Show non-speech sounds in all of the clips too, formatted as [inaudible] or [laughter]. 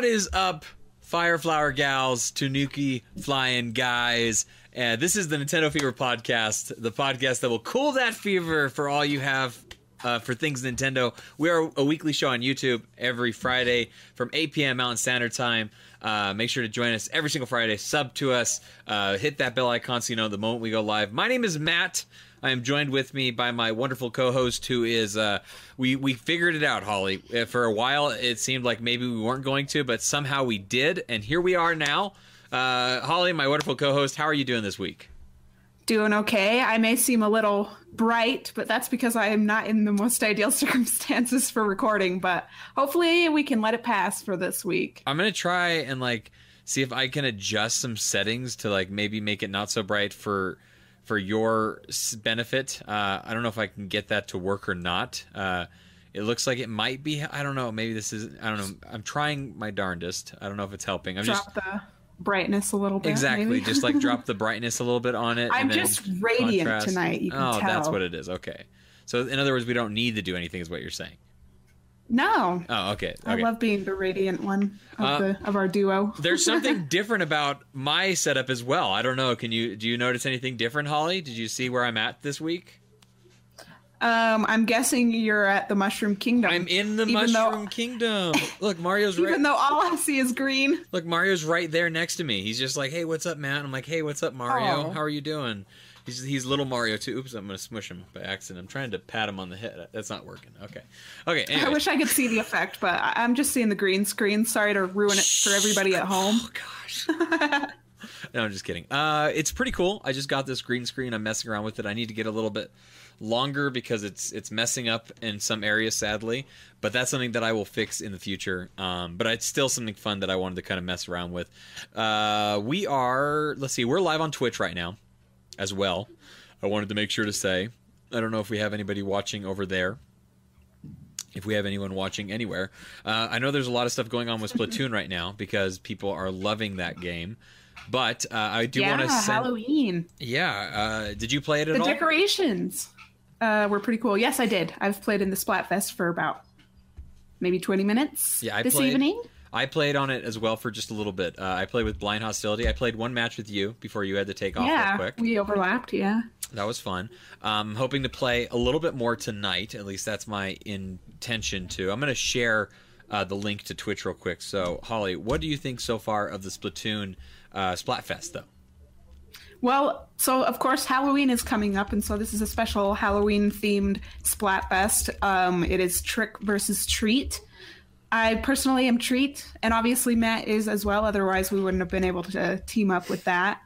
What is up, Fireflower gals, Tanuki flying guys? Uh, this is the Nintendo Fever podcast, the podcast that will cool that fever for all you have uh, for things Nintendo. We are a weekly show on YouTube every Friday from 8 p.m. Mountain Standard Time. Uh, make sure to join us every single Friday. Sub to us. Uh, hit that bell icon so you know the moment we go live. My name is Matt. I am joined with me by my wonderful co-host, who is uh, we we figured it out, Holly. Uh, For a while, it seemed like maybe we weren't going to, but somehow we did, and here we are now. Uh, Holly, my wonderful co-host, how are you doing this week? Doing okay. I may seem a little bright, but that's because I am not in the most ideal [laughs] circumstances for recording. But hopefully, we can let it pass for this week. I'm gonna try and like see if I can adjust some settings to like maybe make it not so bright for for your benefit. Uh, I don't know if I can get that to work or not. Uh, it looks like it might be. I don't know. Maybe this is. I don't know. I'm trying my darndest. I don't know if it's helping. I'm Drop just the brightness a little bit. exactly just like [laughs] drop the brightness a little bit on it. I'm just radiant contrast. tonight, you can oh, that's what it is. Okay. So in other words, we don't need to do anything, is what you're saying. No. Oh, okay. I love being the radiant one of Uh, the of our duo. [laughs] There's something different about my setup as well. I don't know. Can you do you notice anything different, Holly? Did you see where I'm at this week? Um, I'm guessing you're at the Mushroom Kingdom. I'm in the Even though- Mushroom Kingdom. [laughs] Look, Mario's right. even though all I see is green. Look, Mario's right there next to me. He's just like, "Hey, what's up, Matt?" I'm like, "Hey, what's up, Mario? Oh. How are you doing?" He's he's little Mario too. Oops, I'm gonna smush him by accident. I'm trying to pat him on the head. That's not working. Okay, okay. I wish I could see the effect, but I'm just seeing the green screen. Sorry to ruin it for everybody at home. Oh gosh. [laughs] no, I'm just kidding. Uh, it's pretty cool. I just got this green screen. I'm messing around with it. I need to get a little bit longer because it's it's messing up in some areas, sadly. But that's something that I will fix in the future. Um, but it's still something fun that I wanted to kind of mess around with. Uh, we are. Let's see. We're live on Twitch right now, as well. I wanted to make sure to say. I don't know if we have anybody watching over there if we have anyone watching anywhere. Uh, I know there's a lot of stuff going on with Splatoon right now because people are loving that game. But uh, I do yeah, want to send. Halloween. Yeah, uh, did you play it at The all? decorations uh, were pretty cool. Yes, I did. I've played in the Splatfest for about maybe 20 minutes Yeah, I this played- evening. I played on it as well for just a little bit. Uh, I played with Blind Hostility. I played one match with you before you had to take off yeah, real quick. we overlapped. Yeah. That was fun. Um, hoping to play a little bit more tonight. At least that's my intention to. I'm going to share uh, the link to Twitch real quick. So, Holly, what do you think so far of the Splatoon uh, Splatfest, though? Well, so of course Halloween is coming up, and so this is a special Halloween themed Splatfest. Um, it is trick versus treat. I personally am treat, and obviously Matt is as well. Otherwise, we wouldn't have been able to team up with that.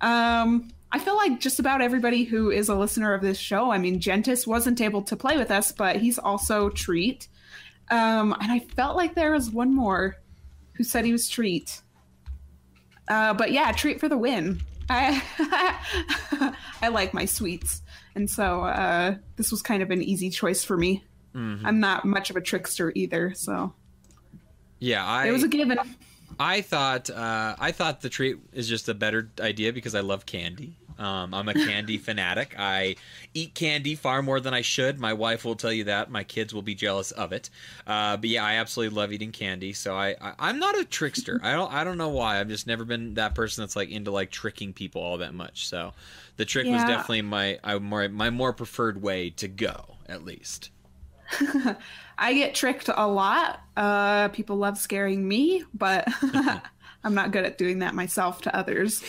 Um, I feel like just about everybody who is a listener of this show. I mean, Gentis wasn't able to play with us, but he's also treat. Um, and I felt like there was one more who said he was treat. Uh, but yeah, treat for the win. I [laughs] I like my sweets, and so uh, this was kind of an easy choice for me. I'm not much of a trickster either, so Yeah, I it was a given. I thought uh, I thought the treat is just a better idea because I love candy. Um, I'm a candy [laughs] fanatic. I eat candy far more than I should. My wife will tell you that. My kids will be jealous of it. Uh, but yeah, I absolutely love eating candy. So I, I I'm not a trickster. I don't I don't know why. I've just never been that person that's like into like tricking people all that much. So the trick was definitely my I more my more preferred way to go at least. I get tricked a lot. Uh, people love scaring me, but [laughs] I'm not good at doing that myself to others.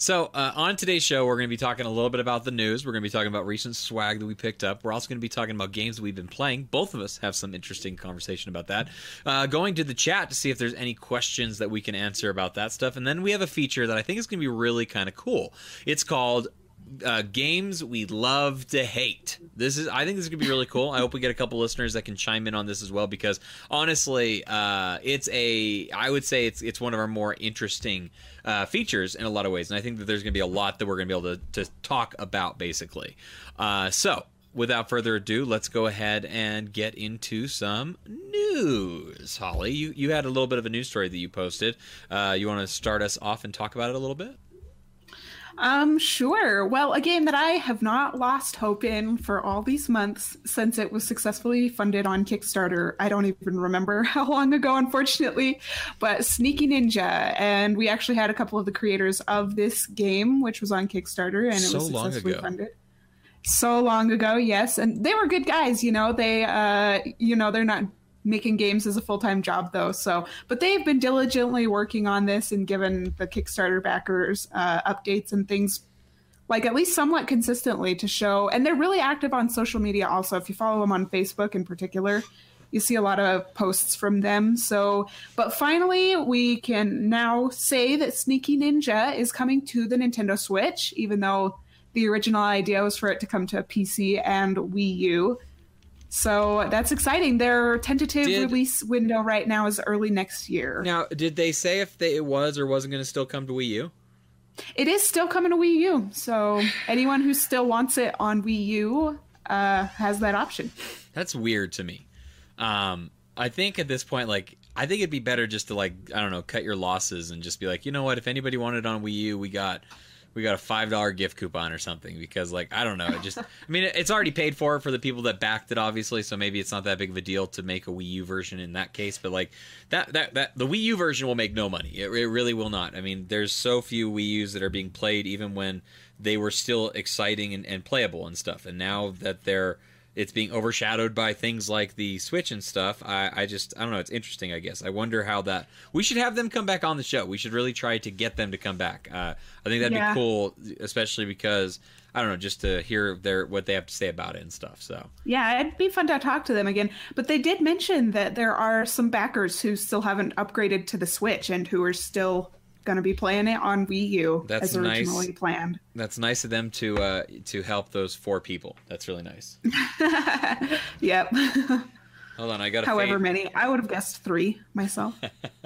So, uh, on today's show, we're going to be talking a little bit about the news. We're going to be talking about recent swag that we picked up. We're also going to be talking about games that we've been playing. Both of us have some interesting conversation about that. Uh, going to the chat to see if there's any questions that we can answer about that stuff. And then we have a feature that I think is going to be really kind of cool. It's called uh, games we love to hate. This is, I think, this is gonna be really cool. I hope we get a couple listeners that can chime in on this as well, because honestly, uh, it's a, I would say it's it's one of our more interesting uh, features in a lot of ways, and I think that there's gonna be a lot that we're gonna be able to to talk about, basically. Uh, so. Without further ado, let's go ahead and get into some news. Holly, you, you had a little bit of a news story that you posted. Uh, you want to start us off and talk about it a little bit? Um, sure. Well, a game that I have not lost hope in for all these months since it was successfully funded on Kickstarter. I don't even remember [laughs] how long ago, unfortunately, but Sneaky Ninja. And we actually had a couple of the creators of this game, which was on Kickstarter, and it So was successfully funded. So long ago, yes. And they were good guys, you know, they, uh, you know, they're not making games as a full-time job though so but they've been diligently working on this and given the kickstarter backers uh, updates and things like at least somewhat consistently to show and they're really active on social media also. If you follow them on facebook in particular you see a lot of posts from them so but finally we can now say that sneaky ninja is coming to the nintendo switch even though the original idea was for it to come to a pc and wii u so that's exciting. Their tentative Did- release window right now is early next year. Now, did they say if they, it was or wasn't going to still come to Wii U? It is still coming to Wii U, so anyone who still wants it on Wii U uh, has that option. That's weird to me. Um, I think at this point, like, I think it'd be better just to like, I don't know, cut your losses and just be like, you know what? If anybody wanted it on Wii U, we got, we got a five dollar gift coupon or something. Because like, I don't know, it just, [laughs] I mean, it's already paid for for the people that backed it, obviously. So maybe it's not that big of a deal to make a Wii U version in that case. But like, that that that the Wii U version will make no money. It, it really will not. I mean, there's so few Wii U's that are being played, even when they were still exciting and, and playable and stuff. And now that they're it's being overshadowed by things like the Switch and stuff. I, I just I don't know. It's interesting. I guess I wonder how that. We should have them come back on the show. We should really try to get them to come back. Uh, I think that'd Yeah. be cool, especially because I don't know, just to hear their what they have to say about it and stuff. So Yeah, it'd be fun to talk to them again. But they did mention that there are some backers who still haven't upgraded to the Switch and who are still going to be playing it on Wii U That's as originally nice. planned. that's nice of them to uh, to help those four people. That's really nice. [laughs] Yep. Hold on, I got However fade. many. I would have guessed three myself. [laughs]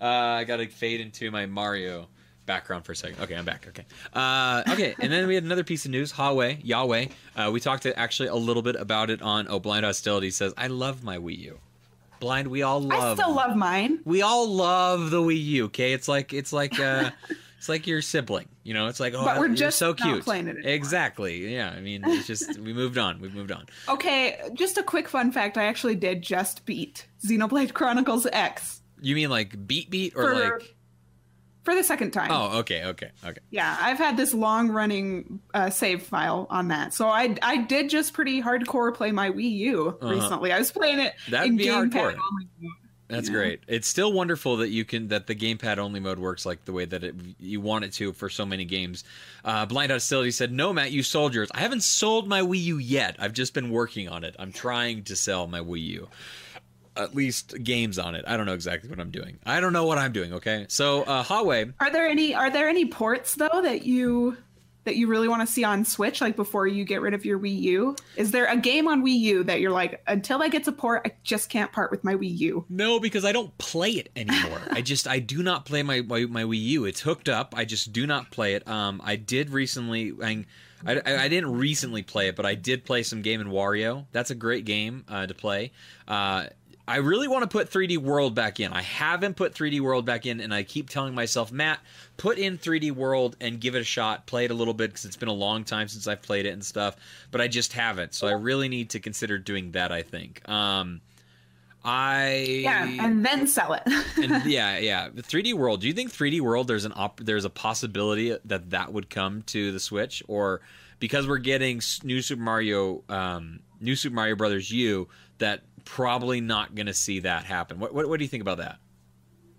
Uh, I got to fade into my Mario background for a second. Okay, I'm back. Okay. Uh, okay, and then we had another piece of news. Huawei, Yahweh. Uh, we talked to actually a little bit about it on Oh Blind Hostility. Says I love my Wii U. Blind, we all love. I still love mine. We all love the Wii U. Okay, it's like it's like uh, [laughs] it's like your sibling. You know, it's like oh, But we're just so cute. exactly. Yeah. I mean, it's just [laughs] we moved on. We moved on. Okay, just a quick fun fact. I actually did just beat Xenoblade Chronicles X You mean like beat beat or for, like? For the second time. Oh, okay, okay, okay. Yeah, I've had this long running uh, save file on that. So I I did just pretty hardcore play my Wii U recently. I was playing it Uh-huh. That'd in be gamepad hardcore. only mode. That's Yeah. great. It's still wonderful that you can that the gamepad only mode works like the way that it, you want it to for so many games. Uh, Blind Hostility said, "No, Matt, you sold yours. I haven't sold my Wii U yet. I've just been working on it. I'm trying to sell my Wii U." At least games on it. I don't know exactly what I'm doing. I don't know what I'm doing. Okay, so uh, Huawei. Are there any are there any ports though that you that you really want to see on Switch like before you get rid of your Wii U? Is there a game on Wii U that you're like until that gets a port I just can't part with my Wii U? No, because I don't play it anymore. I just I do not play my, my my Wii U. It's hooked up. I just do not play it. Um, I did recently. I, I, I didn't recently play it, but I did play some Game & Wario. That's a great game uh, to play. Uh, I really want to put 3D World back in. I haven't put 3D World back in, and I keep telling myself, Matt, put in 3D World and give it a shot. Play it a little bit because it's been a long time since I've played it and stuff. But I just haven't, so I really need to consider doing that. I think. Um, I Yeah, and then sell it. [laughs] and yeah, yeah. 3D World. Do you think 3D World there's an op- there's a possibility that that would come to the Switch, or because we're getting new Super Mario, um, new Super Mario Brothers U, that probably not going to see that happen. What, what what do you think about that?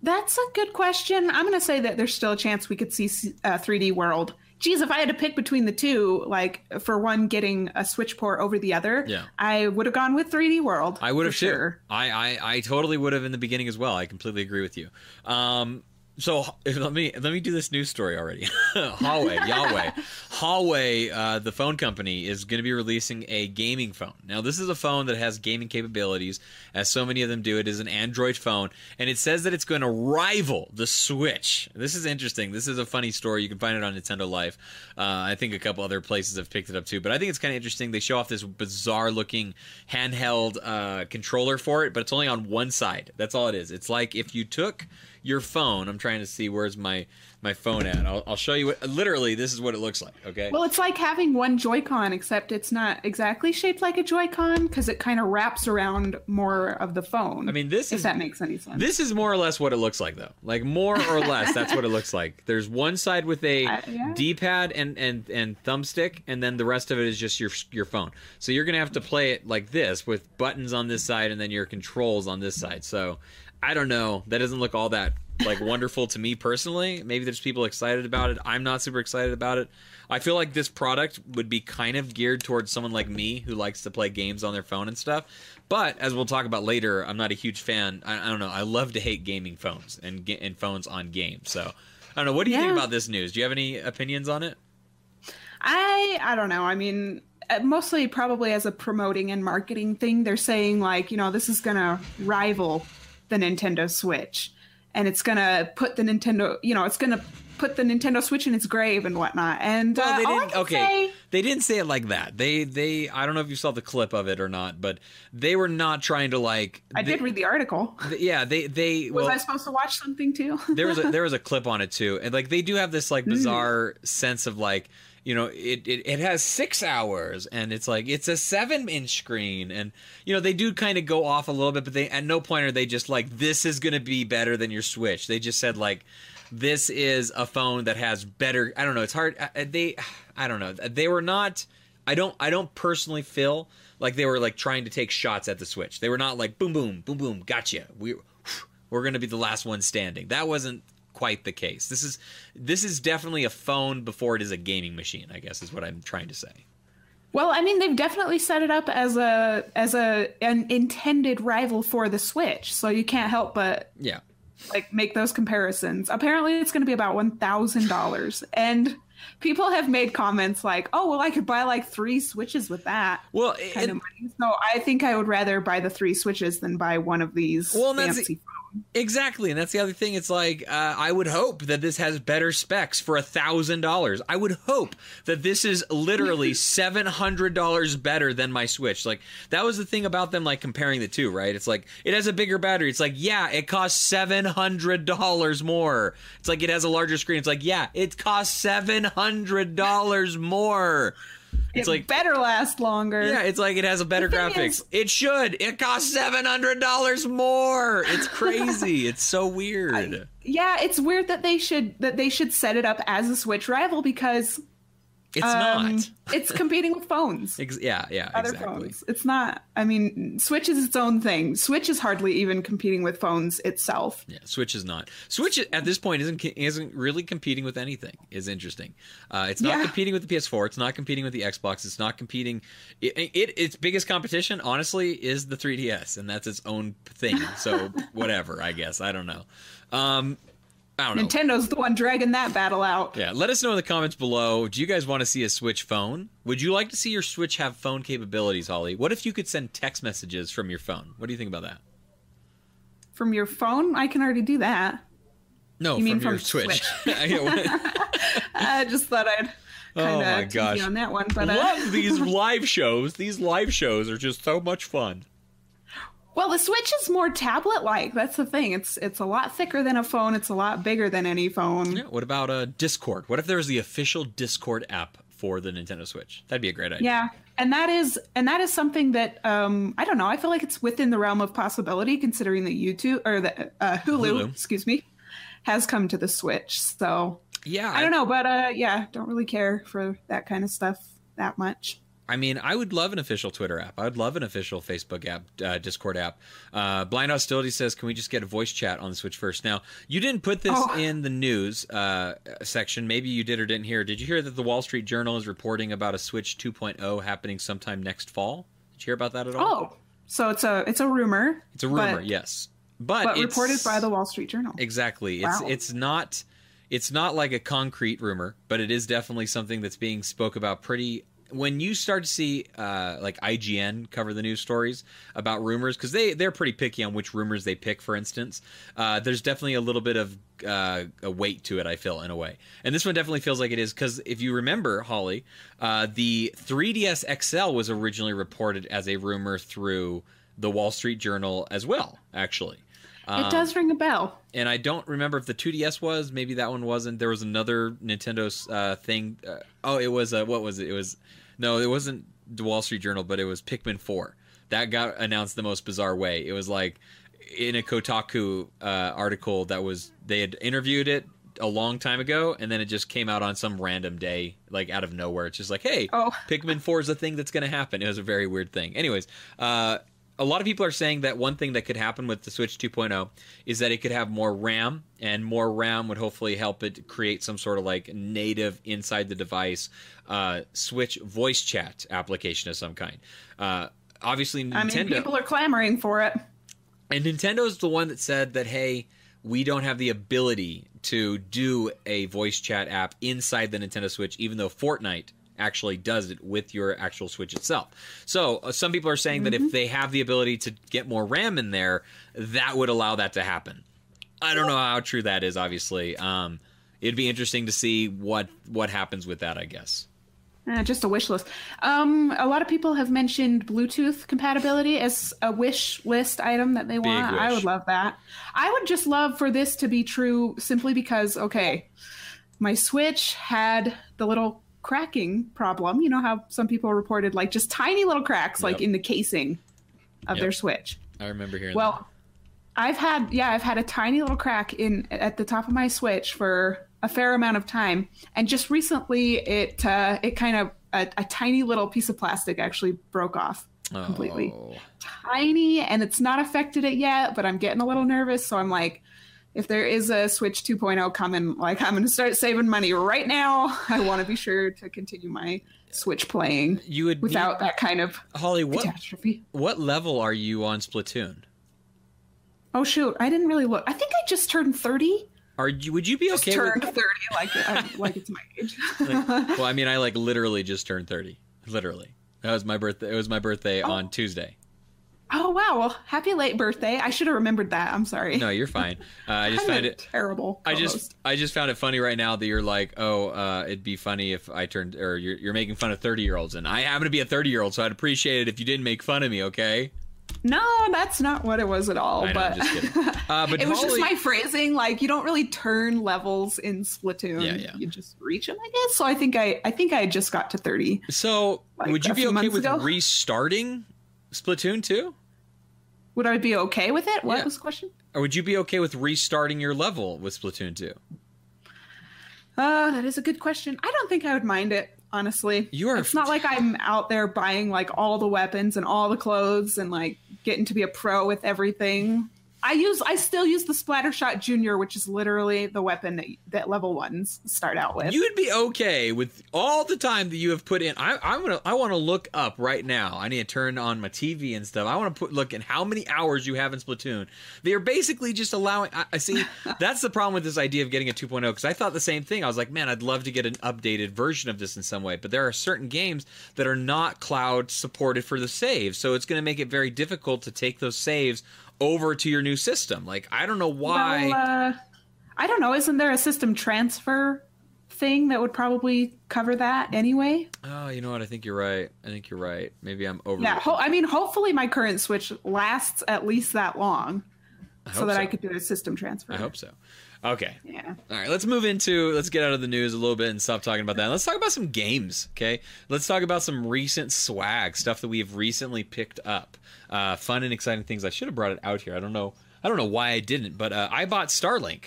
That's a good question. I'm going to say that there's still a chance we could see uh, 3D World. Geez, if I had to pick between the two, like for one getting a Switch port over the other, Yeah. I would have gone with 3D World. I would have sure. I, I I totally would have in the beginning as well. I completely agree with you. Um, so let me let me do this news story already. [laughs] Huawei, Yahweh, [laughs] Huawei, uh, the phone company is going to be releasing a gaming phone. Now, this is a phone that has gaming capabilities, as so many of them do. It is an Android phone, and it says that it's going to rival the Switch. This is interesting. This is a funny story. You can find it on Nintendo Life. Uh, I think a couple other places have picked it up too, but I think it's kind of interesting. They show off this bizarre-looking handheld uh, controller for it, but it's only on one side. That's all it is. It's like if you took your phone. I'm trying to see where's my my phone at. I'll, I'll show you what. Literally, this is what it looks like. Okay. Well, it's like having one Joy-Con, except it's not exactly shaped like a Joy-Con because it kind of wraps around more of the phone. I mean, this if is that makes any sense. This is more or less what it looks like, though. Like more or less, that's what it looks [laughs] like. There's one side with a Uh, yeah. D-pad and and and thumbstick, and then the rest of it is just your your phone. So you're gonna have to play it like this with buttons on this side and then your controls on this side. So I don't know. That doesn't look all that like wonderful to me personally. Maybe there's people excited about it. I'm not super excited about it. I feel like this product would be kind of geared towards someone like me who likes to play games on their phone and stuff. But as we'll talk about later, I'm not a huge fan. I, I don't know. I love to hate gaming phones and and phones on games. So I don't know. What do you think about this news? Do you have any opinions on it? I I don't know. I mean, uh, mostly probably as a promoting and marketing thing. They're saying like, you know, this is gonna rival the Nintendo Switch, and it's gonna put the Nintendo, you know, it's gonna put the Nintendo Switch in its grave and whatnot. And Well, uh, they all I didn't. Okay, say- they didn't say it like that. They they. I don't know if you saw the clip of it or not, but they were not trying to like. I they- did read the article. Yeah, they they. [laughs] Was well, I supposed to watch something too? there was a [laughs] there was a clip on it too, and like they do have this like bizarre sense of like you know it, it it has six hours and it's like it's a seven inch screen and you know they do kind of go off a little bit, but they at no point are they just like this is gonna be better than your Switch. They just said like this is a phone that has better. I don't know. It's hard. They I don't know. They were not. I don't. I don't personally feel like they were like trying to take shots at the Switch. They were not like boom, boom, boom, boom, gotcha. We we're going to be the last one standing. That wasn't quite the case. This is this is definitely a phone before it is a gaming machine. I guess is what I'm trying to say. Well, I mean, they've definitely set it up as a as a an intended rival for the Switch, so you can't help but Yeah. like make those comparisons. Apparently, it's going to be about one thousand dollars, and people have made comments like, "Oh, well, I could buy like three Switches with that." Well, Kind it- of money. So I think I would rather buy the three Switches than buy one of these Well, fancy. Exactly, and that's the other thing. It's like uh, I would hope that this has better specs for a thousand dollars. I would hope that this is literally [laughs] seven hundred dollars better than my Switch. Like that was the thing about them, like comparing the two, right? It's like it has a bigger battery. It's like yeah, it costs seven hundred dollars more. It's like it has a larger screen. It's like yeah, it costs seven hundred dollars more. It's it like better last longer. yeah, it's like it has a better graphics. is- it should. It costs seven hundred dollars more. It's crazy. [laughs] it's so weird. yeah. It's weird that they should that they should set it up as a Switch rival because it's um, not. it's competing with phones. [laughs] Ex- yeah, yeah, other exactly. phones. It's not. I mean, Switch is its own thing. Switch is hardly even competing with phones itself. Yeah, Switch is not. Switch at this point isn't isn't really competing with anything. Is interesting. Uh, it's not Yeah. competing with the PS4. It's not competing with the Xbox. It's not competing. It, it its biggest competition, honestly, is the 3DS, and that's its own thing. So [laughs] whatever, I guess. I don't know. Um, I don't know. Nintendo's the one dragging that battle out. Yeah, let us know in the comments below. Do you guys want to see a Switch phone? Would you like to see your Switch have phone capabilities, Holly? What if you could send text messages from your phone? What do you think about that? From your phone, I can already do that. No, You mean from Switch. [laughs] [laughs] Yeah, I just thought I'd Oh my gosh. on that one, but uh, Love these [laughs] live shows. These live shows are just so much fun. Well, the Switch is more tablet-like. That's the thing. It's it's a lot thicker than a phone. It's a lot bigger than any phone. Yeah, what about uh, Discord? What if there was the official Discord app for the Nintendo Switch? That'd be a great idea. Yeah, and that is and that is something that um I don't know. I feel like it's within the realm of possibility, considering that YouTube or the uh, Hulu, Hulu. excuse me, has come to the Switch. So Yeah, I don't know, but uh, yeah, don't really care for that kind of stuff that much. I mean, I would love an official Twitter app. I would love an official Facebook app, uh, Discord app. Uh, Blind Hostility says, "Can we just get a voice chat on the Switch first? Now, you didn't put this Oh. in the news uh, section. Maybe you did or didn't hear. Did you hear that the Wall Street Journal is reporting about a Switch 2.0 happening sometime next fall? Did you hear about that at all? Oh, so it's a it's a rumor. it's a rumor. but, yes, but, but it's, reported by the Wall Street Journal. Exactly. Wow. It's it's not it's not like a concrete rumor, but it is definitely something that's being spoke about pretty when you start to see uh, like IGN cover the news stories about rumors because they they're pretty picky on which rumors they pick. For instance, uh, there's definitely a little bit of uh, a weight to it. I feel in a way, and this one definitely feels like it is because if you remember, Holly, uh, the 3ds XL was originally reported as a rumor through the Wall Street Journal as well. Actually, Um, it does ring a bell. and I don't remember if the 2DS was. Maybe that one wasn't. There was another Nintendo uh, thing. Uh, oh, it was. Uh, what was it? It was. No, it wasn't the Wall Street Journal, but it was Pikmin 4. That got announced the most bizarre way. It was like in a Kotaku uh, article that was they had interviewed it a long time ago, and then it just came out on some random day, like out of nowhere. It's just like, hey, Oh. Pikmin 4 is a thing that's going to happen. It was a very weird thing. Anyways, uh, a lot of people are saying that one thing that could happen with the Switch 2.0 is that it could have more RAM, and more RAM would hopefully help it create some sort of like native inside the device uh, Switch voice chat application of some kind. Uh, obviously, Nintendo. I mean, people are clamoring for it. And Nintendo's the one that said that, hey, we don't have the ability to do a voice chat app inside the Nintendo Switch, even though Fortnite actually does it with your actual Switch itself. So uh, some people are saying that if they have the ability to get more RAM in there, that would allow that to happen. I don't know how true that is. Obviously, um, it'd be interesting to see what what happens with that. I guess. Uh, just a wish list. Um, a lot of people have mentioned Bluetooth compatibility as a wish list item that they want. I would love that. I would just love for this to be true simply because, okay, my Switch had the little cracking problem. You know how some people reported like just tiny little cracks, like in the casing of Yep. their Switch. I remember hearing. Well, I've had yeah, I've had a tiny little crack in at the top of my switch for a fair amount of time, and just recently it uh, it kind of a, a tiny little piece of plastic actually broke off completely. Oh. tiny, and it's not affected it yet, but I'm getting a little nervous, so I'm like. If there is a Switch 2.0 coming, like I'm going to start saving money right now. I want to be sure to continue my Switch playing You would without that kind of need, Holly. What catastrophe. what level are you on Splatoon? Oh shoot, I didn't really look. I think I just turned 30. Are you? Would you be just okay? turned with, 30 like I, like it's my age well, I mean, I like literally just turned thirty. Literally, that was my birthday. It was my birthday oh. on Tuesday. Oh wow well happy late birthday i should have remembered that i'm sorry No, you're fine. Uh, I just [laughs] found it. terrible I just I just found it funny right now that you're like, oh, uh, it'd be funny if I turned, or you're, you're making fun of thirty year olds, and I happen to be a thirty year old, so I'd appreciate it if you didn't make fun of me, okay? no that's not what it was at all I know, but I'm just kidding. [laughs] Uh, but it was just my phrasing like you don't really turn levels in splatoon Yeah, yeah. you just reach them i guess so i think i i think i just got to 30 So, Like would you be okay with ago? restarting Splatoon 2? would i be okay with it what Yeah. was the question Or would you be okay with restarting your level with Splatoon 2? Uh, that is a good question. I don't think I would mind it, honestly. You are- It's not like I'm out there buying like all the weapons and all the clothes and like getting to be a pro with everything. I use I still use the Splattershot Junior, which is literally the weapon that, that level ones start out with. You would be okay with all the time that you have put in. I, I'm gonna. I want to look up right now. I need to turn on my TV and stuff. I want to put look at how many hours you have in Splatoon. They are basically just allowing. I, I see. [laughs] that's the problem with this idea of getting a 2.0 because I thought the same thing. I was like, man, I'd love to get an updated version of this in some way. But there are certain games that are not cloud supported for the save, so it's going to make it very difficult to take those saves over to your new system. Like I don't know why. Well, uh, I don't know. Isn't there a system transfer thing that would probably cover that anyway? oh, you know what? I think you're right. I think you're right. Maybe I'm over. Yeah. Ho- I mean, hopefully my current Switch lasts at least that long, so that so. I could do a system transfer. I hope so. Okay. Yeah. All right, let's move into let's get out of the news a little bit and stop talking about that. Let's talk about some games, okay? Let's talk about some recent swag, stuff that we have recently picked up. Uh, fun and exciting things. I should have brought it out here. I don't know. I don't know why I didn't, but uh, I bought Starlink.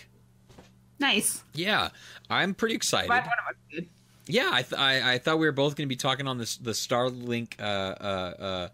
Nice. Yeah, I'm pretty excited. Glad one of us. Yeah, I, th- I I thought we were both going to be talking on this the Starlink uh, uh,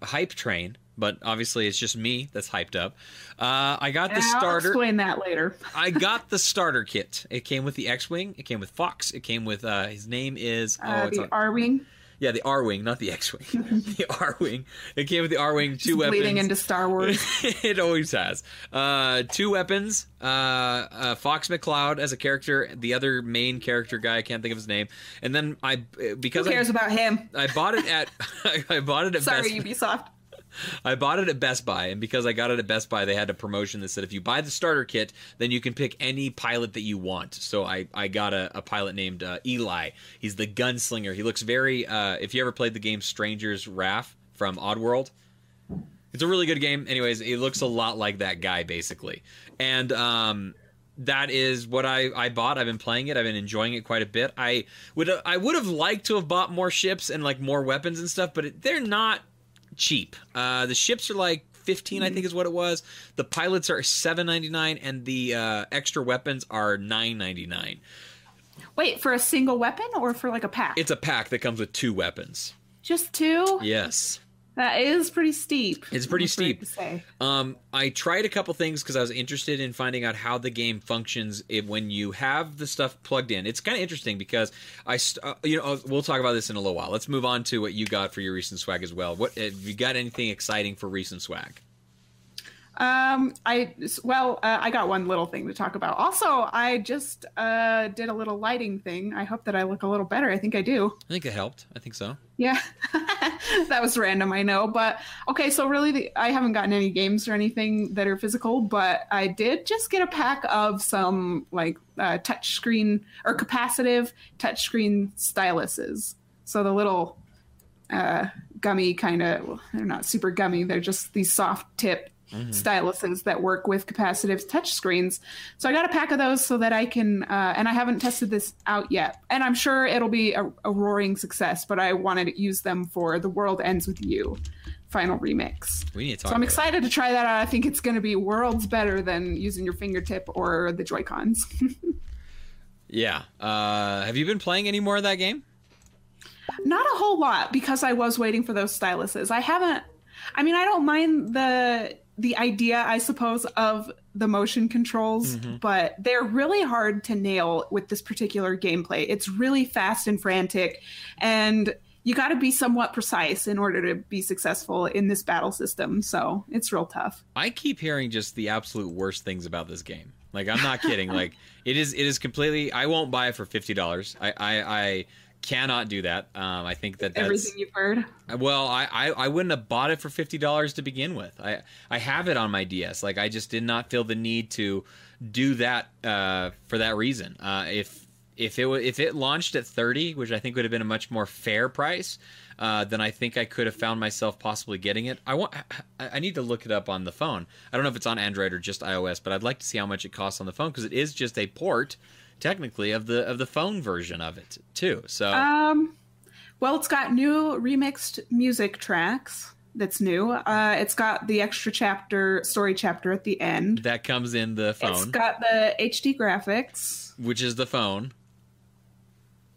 uh, hype train, but obviously it's just me that's hyped up. Uh, I got the I'll starter. explain that later. [laughs] I got the starter kit. It came with the X-wing. It came with Fox. It came with uh, his name is oh, Uh, the on- R wing yeah, the R-wing, not the X-wing. [laughs] the R-wing. It came with the R-wing, two weapons. bleeding into Star Wars. [laughs] it always has. Uh, two weapons. Uh, uh, Fox McCloud as a character. The other main character guy, I can't think of his name. And then I Who because cares I, about him? I bought it at I bought it at Sorry, Best Ubisoft. [laughs] I bought it at Best Buy, and because I got it at Best Buy, they had a promotion that said if you buy the starter kit, then you can pick any pilot that you want. So I, I got a, a pilot named uh, Eli. He's the gunslinger. He looks very. Uh, if you ever played the game Stranger's Wrath from Oddworld, It's a really good game. Anyways, it looks a lot like that guy basically, and um, that is what I, I bought. I've been playing it. I've been enjoying it quite a bit. I would I would have liked to have bought more ships and like more weapons and stuff, but it, they're not cheap. Uh, the ships are like 15 I think is what it was. The pilots are 7.99 and the uh, extra weapons are 9.99. Wait, for a single weapon or for like a pack? It's a pack that comes with two weapons. Just two? Yes. That is pretty steep. It's pretty steep. To say. Um, I tried a couple things because I was interested in finding out how the game functions if, when you have the stuff plugged in. It's kind of interesting because I, st- uh, you know, we'll talk about this in a little while. Let's move on to what you got for your recent swag as well. What have you got? Anything exciting for recent swag? Um, I well, uh, I got one little thing to talk about. Also, I just uh, did a little lighting thing. I hope that I look a little better. I think I do. I think it helped. I think so. Yeah, [laughs] that was random, I know. But okay, so really, the, I haven't gotten any games or anything that are physical, but I did just get a pack of some like uh, touchscreen or capacitive touchscreen styluses. So the little uh, gummy kind of, well, they're not super gummy, they're just these soft tip styluses that work with capacitive touchscreens. So I got a pack of those so that I can, uh, and I haven't tested this out yet. And I'm sure it'll be a, a roaring success, but I wanted to use them for The World Ends With You final remix. We need to talk. So I'm excited to try that out. I think it's going to be worlds better than using your fingertip or the Joy Cons. [laughs] Yeah. Uh, have you been playing any more of that game? Not a whole lot because I was waiting for those styluses. I haven't. I mean, I don't mind the the idea, I suppose, of the motion controls, mm-hmm. but they're really hard to nail with this particular gameplay. It's really fast and frantic, and you got to be somewhat precise in order to be successful in this battle system. So it's real tough. I keep hearing just the absolute worst things about this game. Like I'm not kidding. [laughs] like it is. It is completely. I won't buy it for fifty dollars. I, I I cannot do that. Um, I think that Everything you've heard. Well, I, I, I wouldn't have bought it for fifty dollars to begin with. I I have it on my DS. Like I just did not feel the need to do that uh, for that reason. Uh, if if it if it launched at thirty, which I think would have been a much more fair price, uh, then I think I could have found myself possibly getting it. I want I need to look it up on the phone. I don't know if it's on Android or just iOS, but I'd like to see how much it costs on the phone because it is just a port, technically, of the of the phone version of it too. So Um, well, it's got new remixed music tracks. That's new. Uh, it's got the extra chapter, story chapter at the end. that comes in the It's phone, got the HD graphics. which is the phone.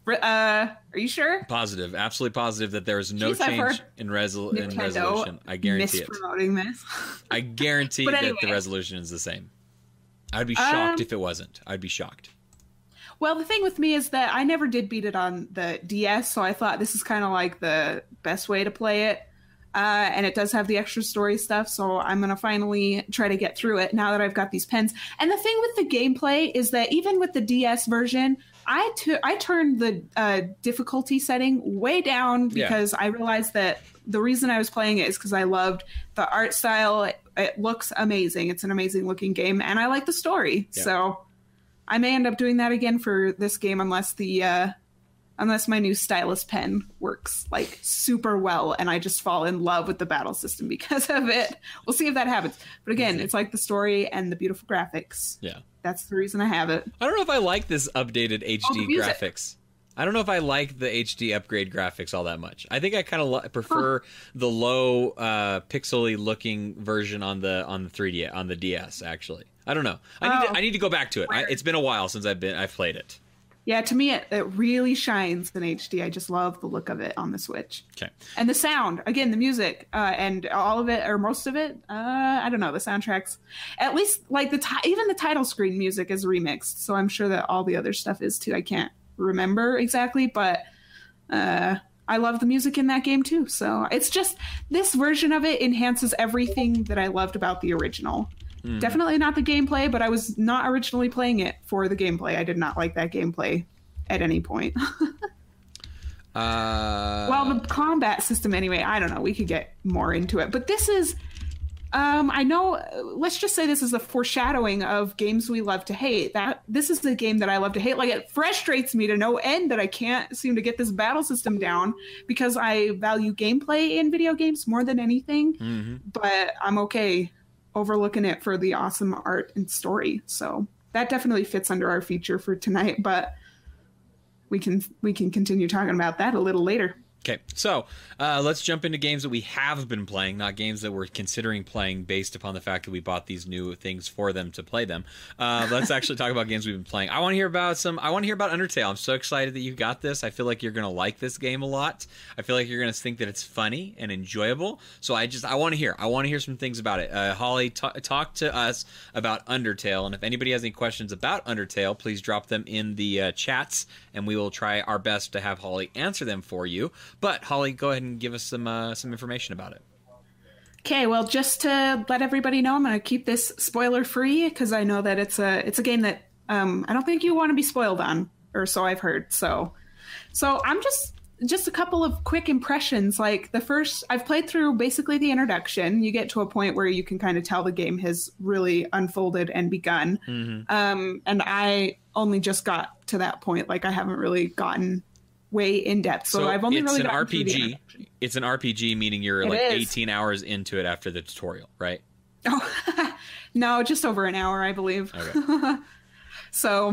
Uh, are you sure? Positive, absolutely positive that there is no Jeez, change in, resol- in resolution. I guarantee it. this. [laughs] I guarantee But that the resolution is the same. I'd be shocked Um, if it wasn't. I'd be shocked. Well, the thing with me is that I never did beat it on the DS, so I thought this is kind of like the best way to play it. Uh, and it does have the extra story stuff, so I'm gonna finally try to get through it now that I've got these pens. And the thing with the gameplay is that even with the DS version, I tu- I turned the uh, difficulty setting way down Yeah. because I realized that the reason I was playing it is because I loved the art style. It, it looks amazing. It's an amazing looking game, and I like the story. Yeah. So I may end up doing that again for this game unless the uh, unless my new stylus pen works like super well and I just fall in love with the battle system because of it. We'll see if that happens. But again, it's like the story and the beautiful graphics. Yeah. That's the reason I have it. I don't know if I like this updated Oh, HD music. graphics. I don't know if I like the HD upgrade graphics all that much. I think I kind of lo- prefer the low uh, pixely looking version on the on the 3D on the DS. Actually, I don't know. I need Oh. to, I need to go back to it. I, it's been a while since I've been I've played it. Yeah, to me it, it really shines in HD. I just love the look of it on the Switch. Okay. And the sound, again, the music, uh, and all of it or most of it, uh, I don't know, the soundtracks. At least like the ti- even the title screen music is remixed, so I'm sure that all the other stuff is too. I can't remember exactly, but uh, I love the music in that game too. So it's just this version of it enhances everything that I loved about the original. Definitely not the gameplay, but I was not originally playing it for the gameplay. I did not like that gameplay at any point. [laughs] Uh, well, the combat system, anyway, I don't know. We could get more into it, but this is Um, I know. Let's just say this is a foreshadowing of games we love to hate. That this is the game that I love to hate. Like it frustrates me to no end that I can't seem to get this battle system down because I value gameplay in video games more than anything. Mm-hmm. But I'm okay overlooking it for the awesome art and story. So that definitely fits under our feature for tonight. But we can we can continue talking about that a little later. Okay, so uh, let's jump into games that we have been playing, not games that we're considering playing based upon the fact that we bought these new things for them to play them. Uh, [laughs] let's actually talk about games we've been playing. I want to hear about some. I want to hear about Undertale. I'm so excited that you got this. I feel like you're gonna like this game a lot. I feel like you're gonna think that it's funny and enjoyable. So I just I want to hear. I want to hear some things about it. Uh, Holly, t- talk to us about Undertale, and if anybody has any questions about Undertale, please drop them in the uh, chats, and we will try our best to have Holly answer them for you. But Holly, go ahead and give us some uh, some information about it. Okay, well, just to let everybody know, I'm going to keep this spoiler free because I know that it's a it's a game that um, I don't think you want to be spoiled on, or so I've heard. So, so I'm just just a couple of quick impressions. Like the first, I've played through basically the introduction. You get to a point where you can kind of tell the game has really unfolded and begun. Mm-hmm. Um, and I only just got to that point. Like I haven't really gotten way in depth. So, I've only it's really an RPG. It's an RPG, meaning you're It like is. 18 hours into it after the tutorial, right? Oh, [laughs] no, just over an hour, I believe. Okay. [laughs] So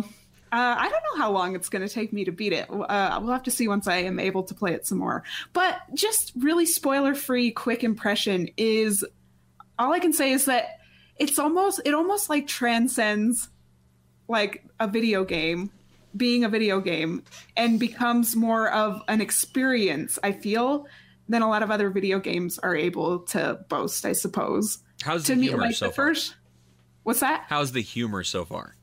uh, I don't know how long it's going to take me to beat it. Uh, we'll have to see once I am able to play it some more. But just really spoiler free, quick impression is all I can say is that it's almost it almost like transcends like a video game being a video game and becomes more of an experience i feel than a lot of other video games are able to boast i suppose How's to the me humor like so the far? first what's that How's the humor so far?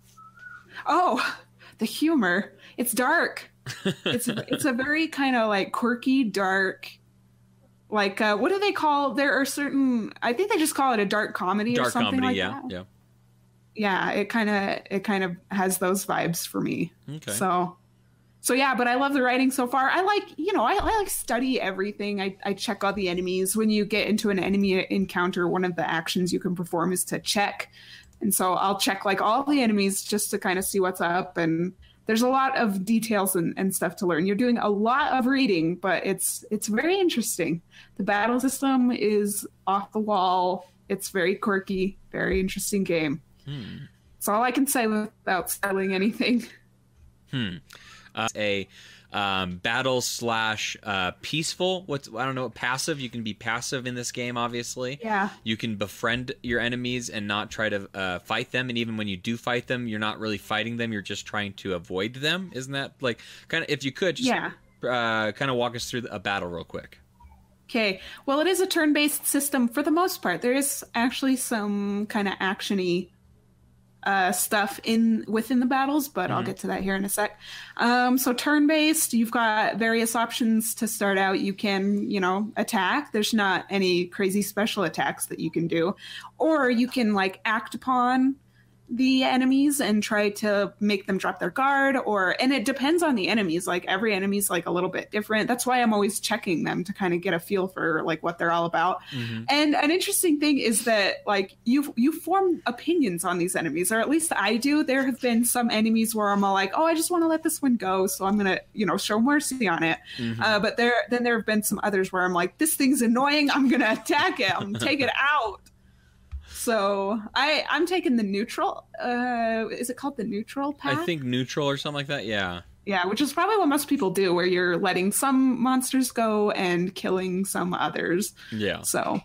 Oh, the humor. It's dark. [laughs] it's it's a very kind of like quirky, dark. Like uh, what do they call? There are certain. I think they just call it a dark comedy or Dark something comedy, like yeah, that. yeah. Yeah, it kind of it kind of has those vibes for me. Okay. So, so yeah, but I love the writing so far. I like you know I, I like study everything. I I check all the enemies. When you get into an enemy encounter, one of the actions you can perform is to check. And so I'll check like all the enemies just to kind of see what's up. And there's a lot of details and, and stuff to learn. You're doing a lot of reading, but it's it's very interesting. The battle system is off the wall. It's very quirky, very interesting game. Hmm. That's all I can say without spoiling anything. Hmm. Uh, a um, battle slash uh, peaceful. What's I don't know. Passive. You can be passive in this game. Obviously. Yeah. You can befriend your enemies and not try to uh, fight them. And even when you do fight them, you're not really fighting them. You're just trying to avoid them. Isn't that like kind of? If you could, just Yeah. uh, kind of walk us through a battle real quick. Okay. Well, it is a turn-based system for the most part. There is actually some kind of actiony uh, stuff in within the battles, but I'll get to that here in a sec. Um, so turn-based, you've got various options to start out. You can, you know, attack. There's not any crazy special attacks that you can do, or you can like act upon the enemies and try to make them drop their guard or and it depends on the enemies. Like every enemy's like a little bit different. That's why i'm always checking them to kind of get a feel for like what they're all about. And an interesting thing is that like you you form opinions on these enemies or at least i do. There have been some enemies where i'm all like oh i just want to let this one go so i'm gonna you know show mercy on it. Uh, but there then there have been some others where i'm like this thing's annoying. I'm gonna attack it. I'm gonna take it out so I I'm taking the neutral. Uh, is it called the neutral path? I think neutral or something like that. Yeah. Yeah, which is probably what most people do, where you're letting some monsters go and killing some others. Yeah. So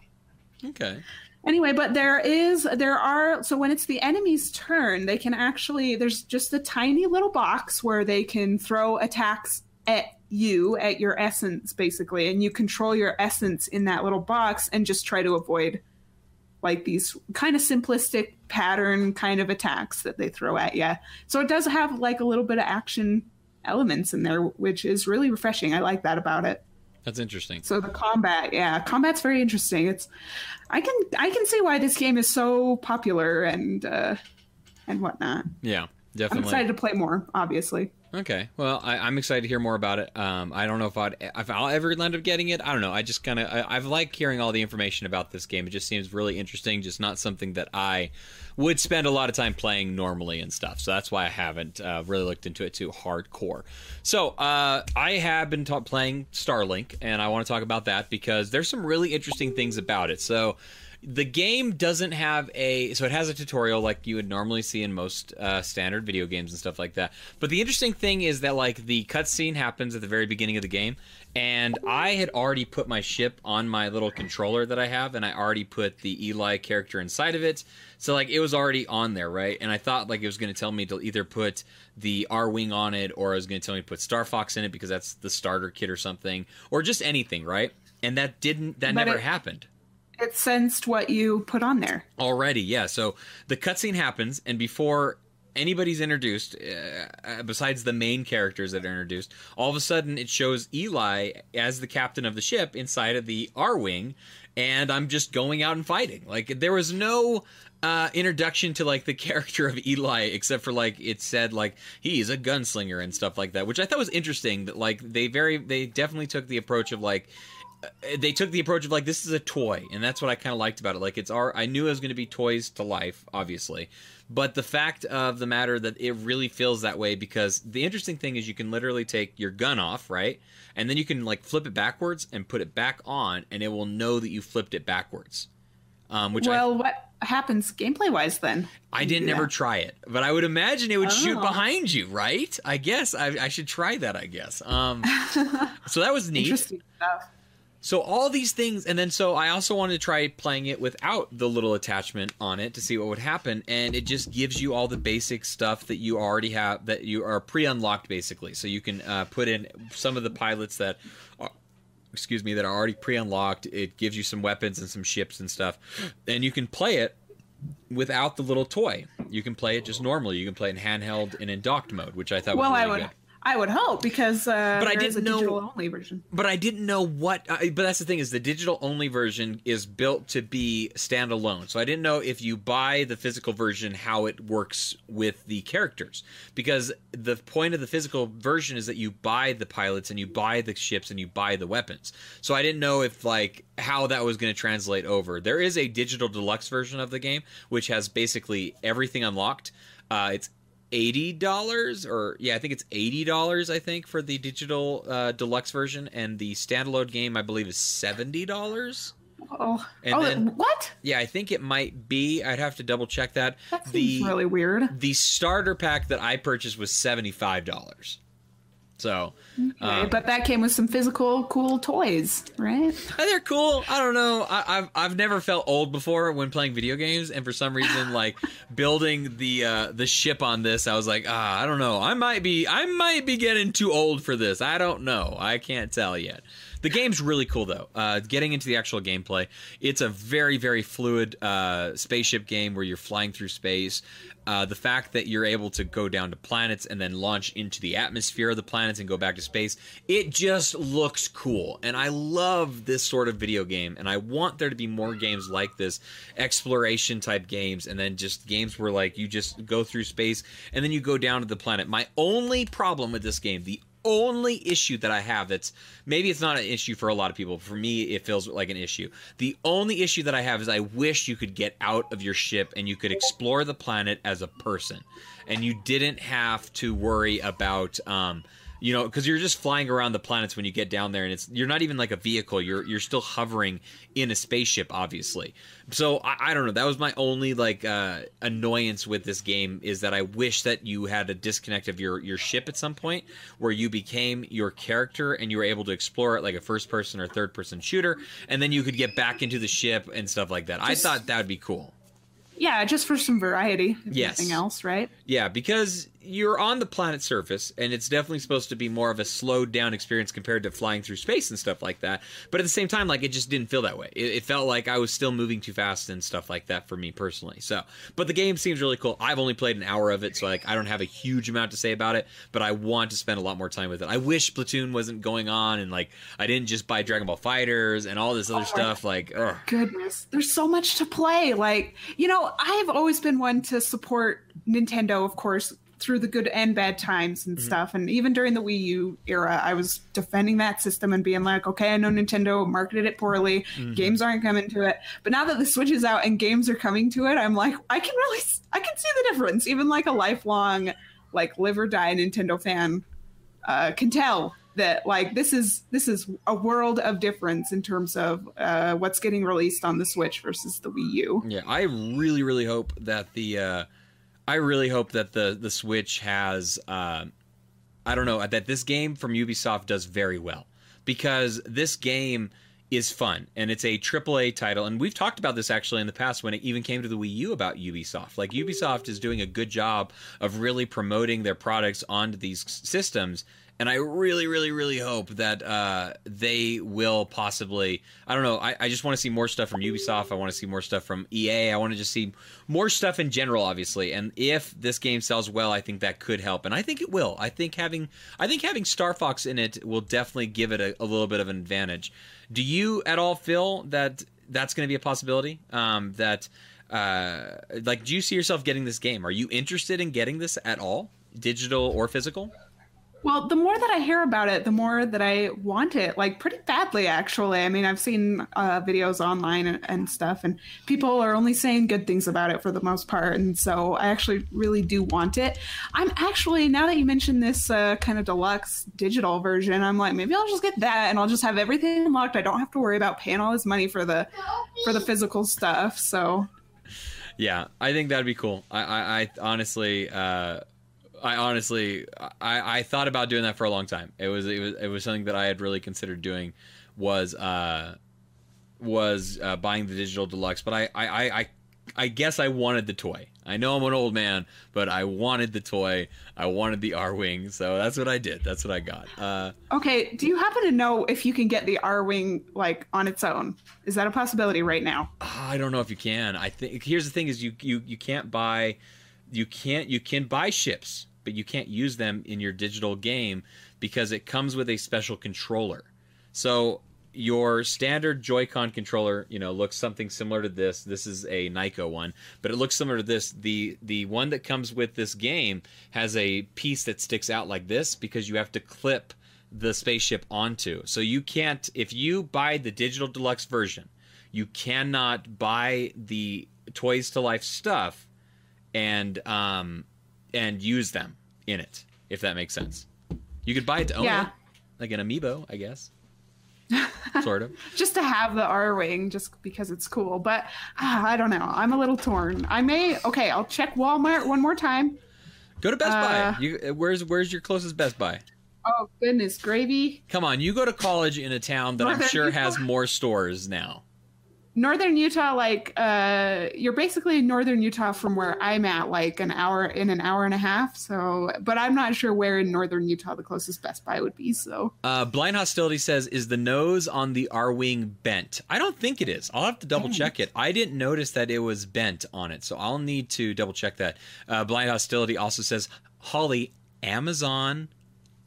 Okay. anyway, but there is there are so when it's the enemy's turn, they can actually there's just a tiny little box where they can throw attacks at you at your essence basically, and you control your essence in that little box and just try to avoid like these kind of simplistic pattern kind of attacks that they throw at you. So it does have like a little bit of action elements in there, which is really refreshing. I like that about it. That's interesting. So the combat, yeah, combat's very interesting. It's I can I can see why this game is so popular and uh and whatnot. Yeah. Definitely. I'm excited to play more. Obviously. Okay. Well, I, I'm excited to hear more about it. Um, I don't know if I'd if I'll ever end up getting it. I don't know. I just kind of I, I've liked hearing all the information about this game. It just seems really interesting. Just not something that I would spend a lot of time playing normally and stuff. So that's why I haven't uh, really looked into it too hardcore. So uh, I have been ta- playing Starlink, and I want to talk about that because there's some really interesting things about it. So the game doesn't have a so it has a tutorial like you would normally see in most uh, standard video games and stuff like that. But the interesting thing is that like the cutscene happens at the very beginning of the game and i had already put my ship on my little controller that i have and i already put the eli character inside of it. So like it was already on there right? And i thought like it was going to tell me to either put the r wing on it or it was going to tell me to put star fox in it because that's the starter kit or something or just anything right? And that didn't that But never it- happened It sensed what you put on there. Already, yeah. So the cutscene happens, and before anybody's introduced, uh, uh, besides the main characters that are introduced, all of a sudden it shows Eli as the captain of the ship inside of the Arwing, and I'm just going out and fighting. Like, there was no. Uh, introduction to like the character of Eli, except for like it said like he's a gunslinger and stuff like that, which I thought was interesting. That like they very they definitely took the approach of like they took the approach of like this is a toy and that's what i kind of liked about it like it's our i knew it was going to be toys to life obviously but the fact of the matter that it really feels that way because the interesting thing is you can literally take your gun off right and then you can like flip it backwards and put it back on and it will know that you flipped it backwards um, which I, well, what happens gameplay wise then? I didn't ever try it, but I would imagine it would shoot Oh. behind you, right? I guess I, I should try that. I guess. Um, [laughs] so that was neat. Interesting stuff. So all these things, and then so I also wanted to try playing it without the little attachment on it to see what would happen, and it just gives you all the basic stuff that you already have that you are pre-unlocked basically. So you can uh, put in some of the pilots that, are, excuse me, that are already pre-unlocked. It gives you some weapons and some ships and stuff, and you can play it without the little toy. You can play it just normally. You can play it in handheld and in docked mode, which I thought Well, was I really would. good. I would hope because uh, But I didn't a know- digital only version. but I didn't know what. Uh, but that's the thing is the digital only version is built to be standalone. So I didn't know if you buy the physical version how it works with the characters because the point of the physical version is that you buy the pilots and you buy the ships and you buy the weapons. So I didn't know if like how that was going to translate over. There is a digital deluxe version of the game which has basically everything unlocked. Uh, it's eighty dollars or yeah i think it's eighty dollars i think for the digital uh, deluxe version and the standalone game i believe is seventy dollars Oh, And oh then- what? yeah i think it might be i'd have to double check that That seems the really weird. the starter pack that i purchased was seventy five dollars so Okay, um, but that came with some physical cool toys, right? Uh, They're cool. I don't know. I, I've I've never felt old before when playing video games, and for some reason, [laughs] like building the uh, the ship on this, I was like, ah, I don't know. I might be I might be getting too old for this. I don't know. I can't tell yet. The game's really cool though. Uh, getting into the actual gameplay, it's a very very fluid uh, spaceship game where you're flying through space. Uh, the fact that you're able to go down to planets and then launch into the atmosphere of the planets and go back to space, it just looks cool. And I love this sort of video game. And I want there to be more games like this exploration type games. And then just games where, like, you just go through space and then you go down to the planet. My only problem with this game, the only issue that I have that's maybe it's not an issue for a lot of people. For me, it feels like an issue. The only issue that I have is I wish you could get out of your ship and you could explore the planet as a person, and you didn't have to worry about. Um, you know, because you're just flying around the planets when you get down there, and it's you're not even like a vehicle. You're you're still hovering in a spaceship, obviously. So I, I don't know. That was my only like uh, annoyance with this game is that I wish that you had a disconnect of your your ship at some point where you became your character and you were able to explore it like a first person or third person shooter, and then you could get back into the ship and stuff like that. I thought that would be cool. Yeah, just for some variety. If Yes. Nothing else, right? Yeah, because you're on the planet's surface, and it's definitely supposed to be more of a slowed down experience compared to flying through space and stuff like that. But at the same time, like it just didn't feel that way. It, it felt like I was still moving too fast and stuff like that for me personally. So, but the game seems really cool. I've only played an hour of it, so like I don't have a huge amount to say about it. But I want to spend a lot more time with it. I wish Platoon wasn't going on, and like I didn't just buy Dragon Ball FighterZ and all this other oh, stuff. Like, ugh. Goodness, there's so much to play. Like, you know, I've always been one to support Nintendo, of course, through the good and bad times and stuff. And even during the Wii U era, I was defending that system and being like, okay, I know Nintendo marketed it poorly, games aren't coming to it. But now that the Switch is out and games are coming to it, I'm like, I can really, I can see the difference. Even like a lifelong, like live or die Nintendo fan uh, can tell that like this is this is a world of difference in terms of uh, what's getting released on the Switch versus the Wii U. Yeah, I really, really hope that the uh, I really hope that the the Switch has uh, I don't know that this game from Ubisoft does very well because this game is fun and it's a AAA title and we've talked about this actually in the past when it even came to the Wii U about Ubisoft. Like Ubisoft is doing a good job of really promoting their products onto these systems and I really, really, really hope that uh, they will possibly. I don't know. I, I just want to see more stuff from Ubisoft. I want to see more stuff from EA. I want to just see more stuff in general, obviously. And if this game sells well, I think that could help, and I think it will. I think having I think having Star Fox in it will definitely give it a, a little bit of an advantage. Do you at all feel that that's going to be a possibility? Um, that uh, like, do you see yourself getting this game? Are you interested in getting this at all, digital or physical? Well, the more that I hear about it, the more that I want it, like pretty badly, actually. I mean, I've seen uh, videos online and, and stuff, and people are only saying good things about it for the most part. And so I actually really do want it. I'm actually, now that you mentioned this uh, kind of deluxe digital version, I'm like, maybe I'll just get that and I'll just have everything unlocked. I don't have to worry about paying all this money for the for the physical stuff. So Yeah, I think that'd be cool. I, I, I honestly, uh, I honestly, I, I thought about doing that for a long time. It was, it was, it was something that I had really considered doing. Was, uh, was uh, buying the digital deluxe, but I, I, I, I, I guess I wanted the toy. I know I'm an old man, but I wanted the toy. I wanted the Arwing, so that's what I did. That's what I got. Uh, Okay, do you happen to know if you can get the Arwing like on its own? Is that a possibility right now? I don't know if you can. I think here's the thing: is you you you can't buy, you can't you can buy ships, but you can't use them in your digital game because it comes with a special controller. So your standard Joy-Con controller, you know, looks something similar to this. This is a Nyko one, but it looks similar to this. The the one that comes with this game has a piece that sticks out like this because you have to clip the spaceship onto. So you can't if you buy the digital deluxe version, you cannot buy the Toys to Life stuff and um and use them in it if that makes sense. You could buy it to own Yeah. it, like an amiibo, I guess. [laughs] sort of. just to have the Arwing just because it's cool. But ah, I don't know. I'm a little torn. I may. Okay, I'll check Walmart one more time. Go to Best Uh, Buy. You, uh, where's where's your closest Best Buy? Oh goodness, gravy. Come on, you go to college in a town that I'm sure has more stores now. Northern Utah, like uh, you're basically in northern Utah from where I'm at, like an hour in an hour and a half. So, but I'm not sure where in northern Utah the closest Best Buy would be. So, Uh, Blind Hostility says, "Is the nose on the Arwing bent?" I don't think it is. I'll have to double check it. I didn't notice that it was bent on it, so I'll need to double check that. Uh, Blind Hostility also says, "Holly, Amazon,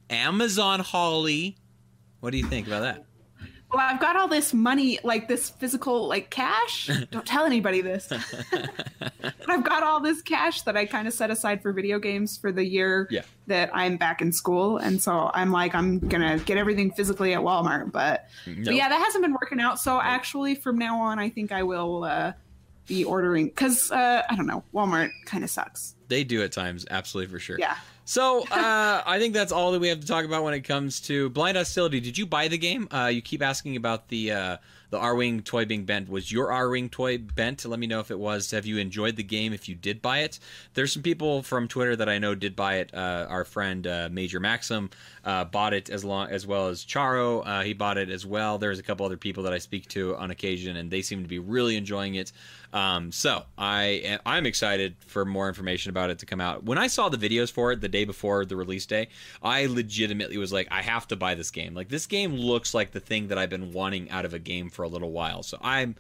Amazon Holly." What do you think about that? Well, I've got all this money, like this physical, like cash. [laughs] Don't tell anybody this. [laughs] but I've got all this cash that I kind of set aside for video games for the year Yeah. that I'm back in school, and so I'm like, I'm gonna get everything physically at Walmart. But, No. but yeah, that hasn't been working out. So actually, from now on, I think I will uh, be ordering because uh, I don't know, Walmart kind of sucks. They do at times, absolutely for sure. Yeah. So uh, I think that's all that we have to talk about when it comes to Blind Hostility. Did you buy the game? Uh, you keep asking about the uh, the Arwing toy being bent. Was your Arwing toy bent? Let me know if it was. Have you enjoyed the game? If you did buy it, there's some people from Twitter that I know did buy it. Uh, our friend uh, Major Maxim uh, bought it as long as well as Charo. Uh, he bought it as well. There's a couple other people that I speak to on occasion, and they seem to be really enjoying it. Um, so I I'm excited for more information about it to come out. When I saw the videos for it the day before the release day, I legitimately was like, I have to buy this game. Like this game looks like the thing that I've been wanting out of a game for a little while. So I'm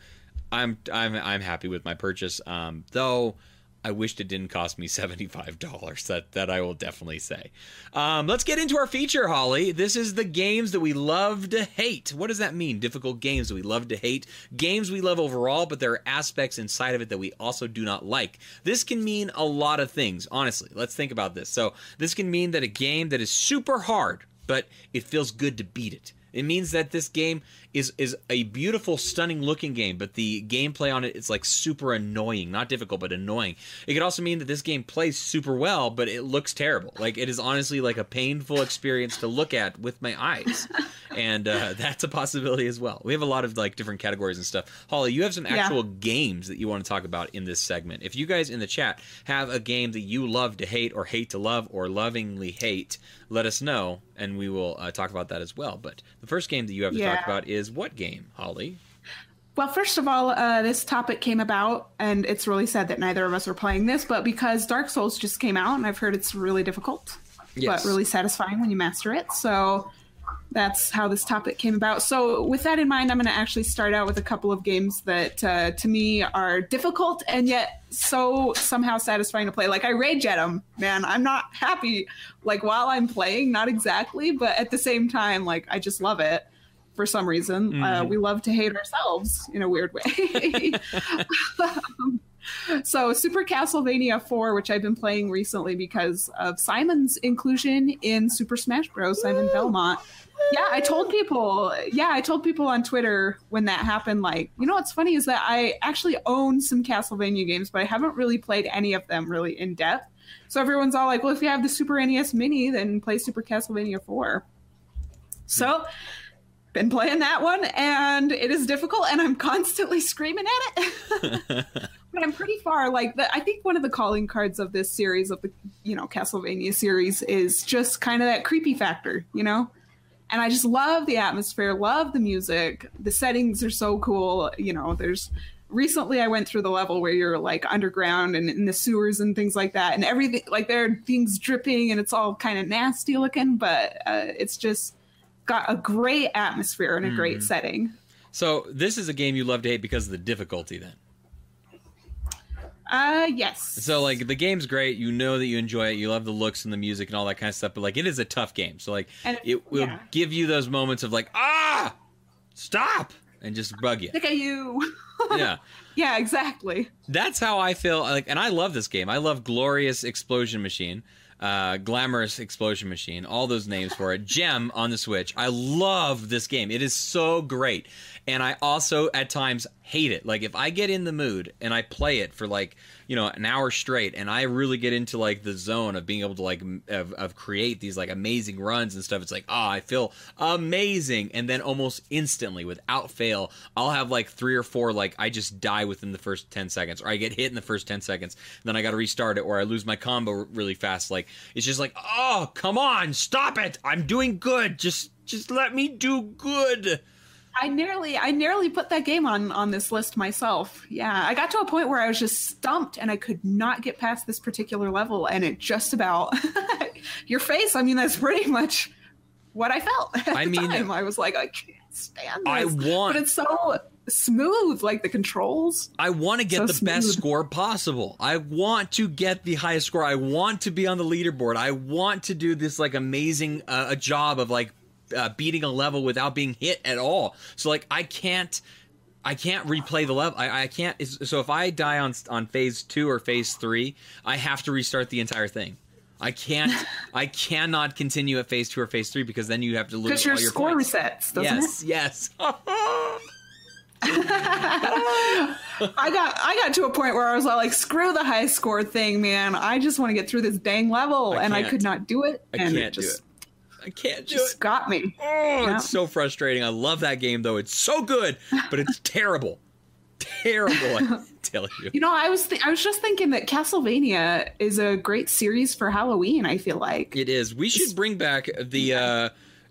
I'm I'm I'm happy with my purchase. Um, though I wished it didn't cost me [laughs] $75. That that I will definitely say. Um, let's get into our feature, Holly. This is the games that we love to hate. What does that mean? Difficult games that we love to hate. Games we love overall, but there are aspects inside of it that we also do not like. This can mean a lot of things, honestly. Let's think about this. So, this can mean that a game that is super hard, but it feels good to beat it. It means that this game is is a beautiful, stunning looking game, but the gameplay on it is like super annoying. Not difficult, but annoying. It could also mean that this game plays super well, but it looks terrible. Like it is honestly like a painful experience to look at with my eyes, [laughs] and uh, that's a possibility as well. We have a lot of like different categories and stuff. Holly, you have some actual yeah. games that you want to talk about in this segment. If you guys in the chat have a game that you love to hate, or hate to love, or lovingly hate, let us know, and we will uh, talk about that as well. But the first game that you have to yeah. talk about is what game, Holly? Well, first of all, uh, this topic came about, and it's really sad that neither of us are playing this, but because Dark Souls just came out, and I've heard it's really difficult, yes. but really satisfying when you master it. So that's how this topic came about. So, with that in mind, I'm going to actually start out with a couple of games that uh, to me are difficult and yet so somehow satisfying to play. Like, I rage at them, man. I'm not happy, like, while I'm playing, not exactly, but at the same time, like, I just love it for some reason. Uh, mm-hmm. Uh, we love to hate ourselves in a weird way. [laughs] [laughs] um, so, Super Castlevania 4, which I've been playing recently because of Simon's inclusion in Super Smash Bros. Simon Belmont. Yeah, I told people. Yeah, I told people on Twitter when that happened. Like, you know what's funny is that I actually own some Castlevania games, but I haven't really played any of them really in depth. So everyone's all like, "Well, if you have the Super NES Mini, then play Super Castlevania 4." So been playing that one and it is difficult and I'm constantly screaming at it. [laughs] but I'm pretty far like the, I think one of the calling cards of this series of the you know Castlevania series is just kind of that creepy factor, you know? And I just love the atmosphere, love the music. The settings are so cool, you know, there's recently I went through the level where you're like underground and in the sewers and things like that and everything like there are things dripping and it's all kind of nasty looking, but uh, it's just got a great atmosphere and a mm. great mm-hmm. setting. So this is a game you love to hate because of the difficulty, then. Uh, yes. So like the game's great. You know that you enjoy it. You love the looks and the music and all that kind of stuff. But like it is a tough game. So like and, it will yeah. give you those moments of like ah, stop, and just bug you. Look at you. [laughs] yeah. Yeah, exactly. That's how I feel. Like, and I love this game. I love Glorious Explosion Machine uh, Glamorous Explosion Machine, all those names for it. Gem on the Switch. I love this game. It is so great. And I also, at times, hate it. Like, if I get in the mood and I play it for like, you know an hour straight and i really get into like the zone of being able to like of, of create these like amazing runs and stuff it's like oh i feel amazing. And then almost instantly without fail i'll have like three or four like i just die within the first 10 seconds or i get hit in the first 10 seconds then i gotta restart it or i lose my combo really fast. Like it's just like oh come on stop it! I'm doing good! Just just let me do good I nearly I nearly put that game on on this list myself. Yeah, I got to a point where I was just stumped and I could not get past this particular level and it just about [laughs] your face. I mean, that's pretty much what I felt. [laughs] I mean, time. I was like, I can't stand this. I want, but it's so smooth, like the controls. I want to get so the smooth. best score possible. I want to get the highest score. I want to be on the leaderboard. I want to do this like amazing uh, a job of like uh, beating a level without being hit at all. So like I can't I can't replay the level. I, I can't. So if I die on on phase two or phase three, I have to restart the entire thing. I can't. [laughs] I cannot continue at phase two or phase three because then you have to lose because your, your score points. resets. Doesn't yes, it? yes. [laughs] I got I got to a point where I was like, screw the high score thing, man. I just want to get through this dang level, I and I could not do it. I and can't just, do it. I can't do just it. Got me. Oh, yeah. it's so frustrating. I love that game though. It's so good, but it's [laughs] terrible. Terrible, I [laughs] tell you. You know, I was th- I was just thinking that Castlevania is a great series for Halloween. I feel like it is. We should bring back the. Uh,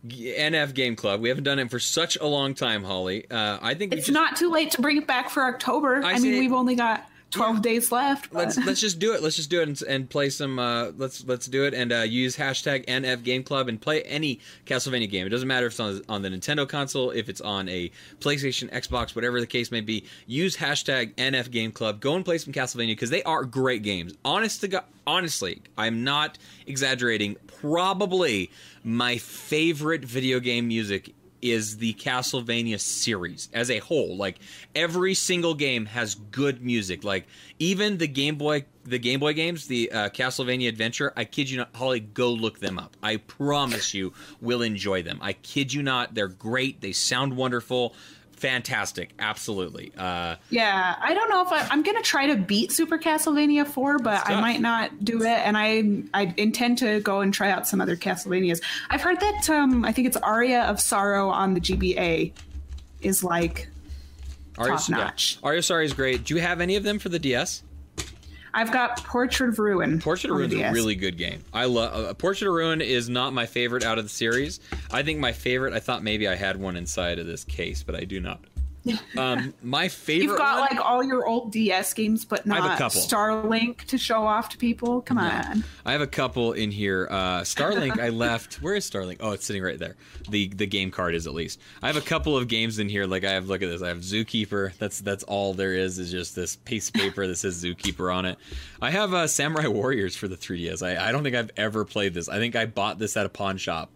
NF Game Club. We haven't done it for such a long time, Holly. Uh, I think it's just... not too late to bring it back for October. I, I mean, we've only got 12 days left. but- let's let's just do it. Let's just do it and, and play some. Uh, let's let's do it and uh, use hashtag NF Game Club and play any Castlevania game. It doesn't matter if it's on on the Nintendo console, if it's on a PlayStation, Xbox, whatever the case may be. Use hashtag NF Game Club. Go and play some Castlevania because they are great games. Honest to God, honestly, I'm not exaggerating. Probably my favorite video game music is the Castlevania series as a whole. Like every single game has good music. Like even the Game Boy, the Game Boy games, the uh, Castlevania Adventure. I kid you not, Holly, go look them up. I promise you will enjoy them. I kid you not, they're great. They sound wonderful. Fantastic, absolutely. Uh, Yeah, I don't know if I, I'm gonna try to beat Super Castlevania 4, but I might not do it. And I I intend to go and try out some other Castlevanias. I've heard that um I think it's Aria of Sorrow on the GBA is like Aria, Top notch. Yeah. Aria Sorrow is great. Do you have any of them for the DS? I've got Portrait of Ruin. Portrait of Ruin is a really good game. I love uh, Portrait of Ruin is not my favorite out of the series. I think my favorite. I thought maybe I had one inside of this case, but I do not. Um, my favorite. You've got one- like all your old DS games, but not I have a couple. Starlink to show off to people. Come on. I have a couple in here. Uh, Starlink, I left. Where is Starlink? Oh, it's sitting right there. The the game card is at least. I have a couple of games in here. Like I have. Look at this. I have Zookeeper. That's that's all there is. Is just this piece of paper that says Zookeeper on it. I have uh, Samurai Warriors for the 3DS. I, I don't think I've ever played this. I think I bought this at a pawn shop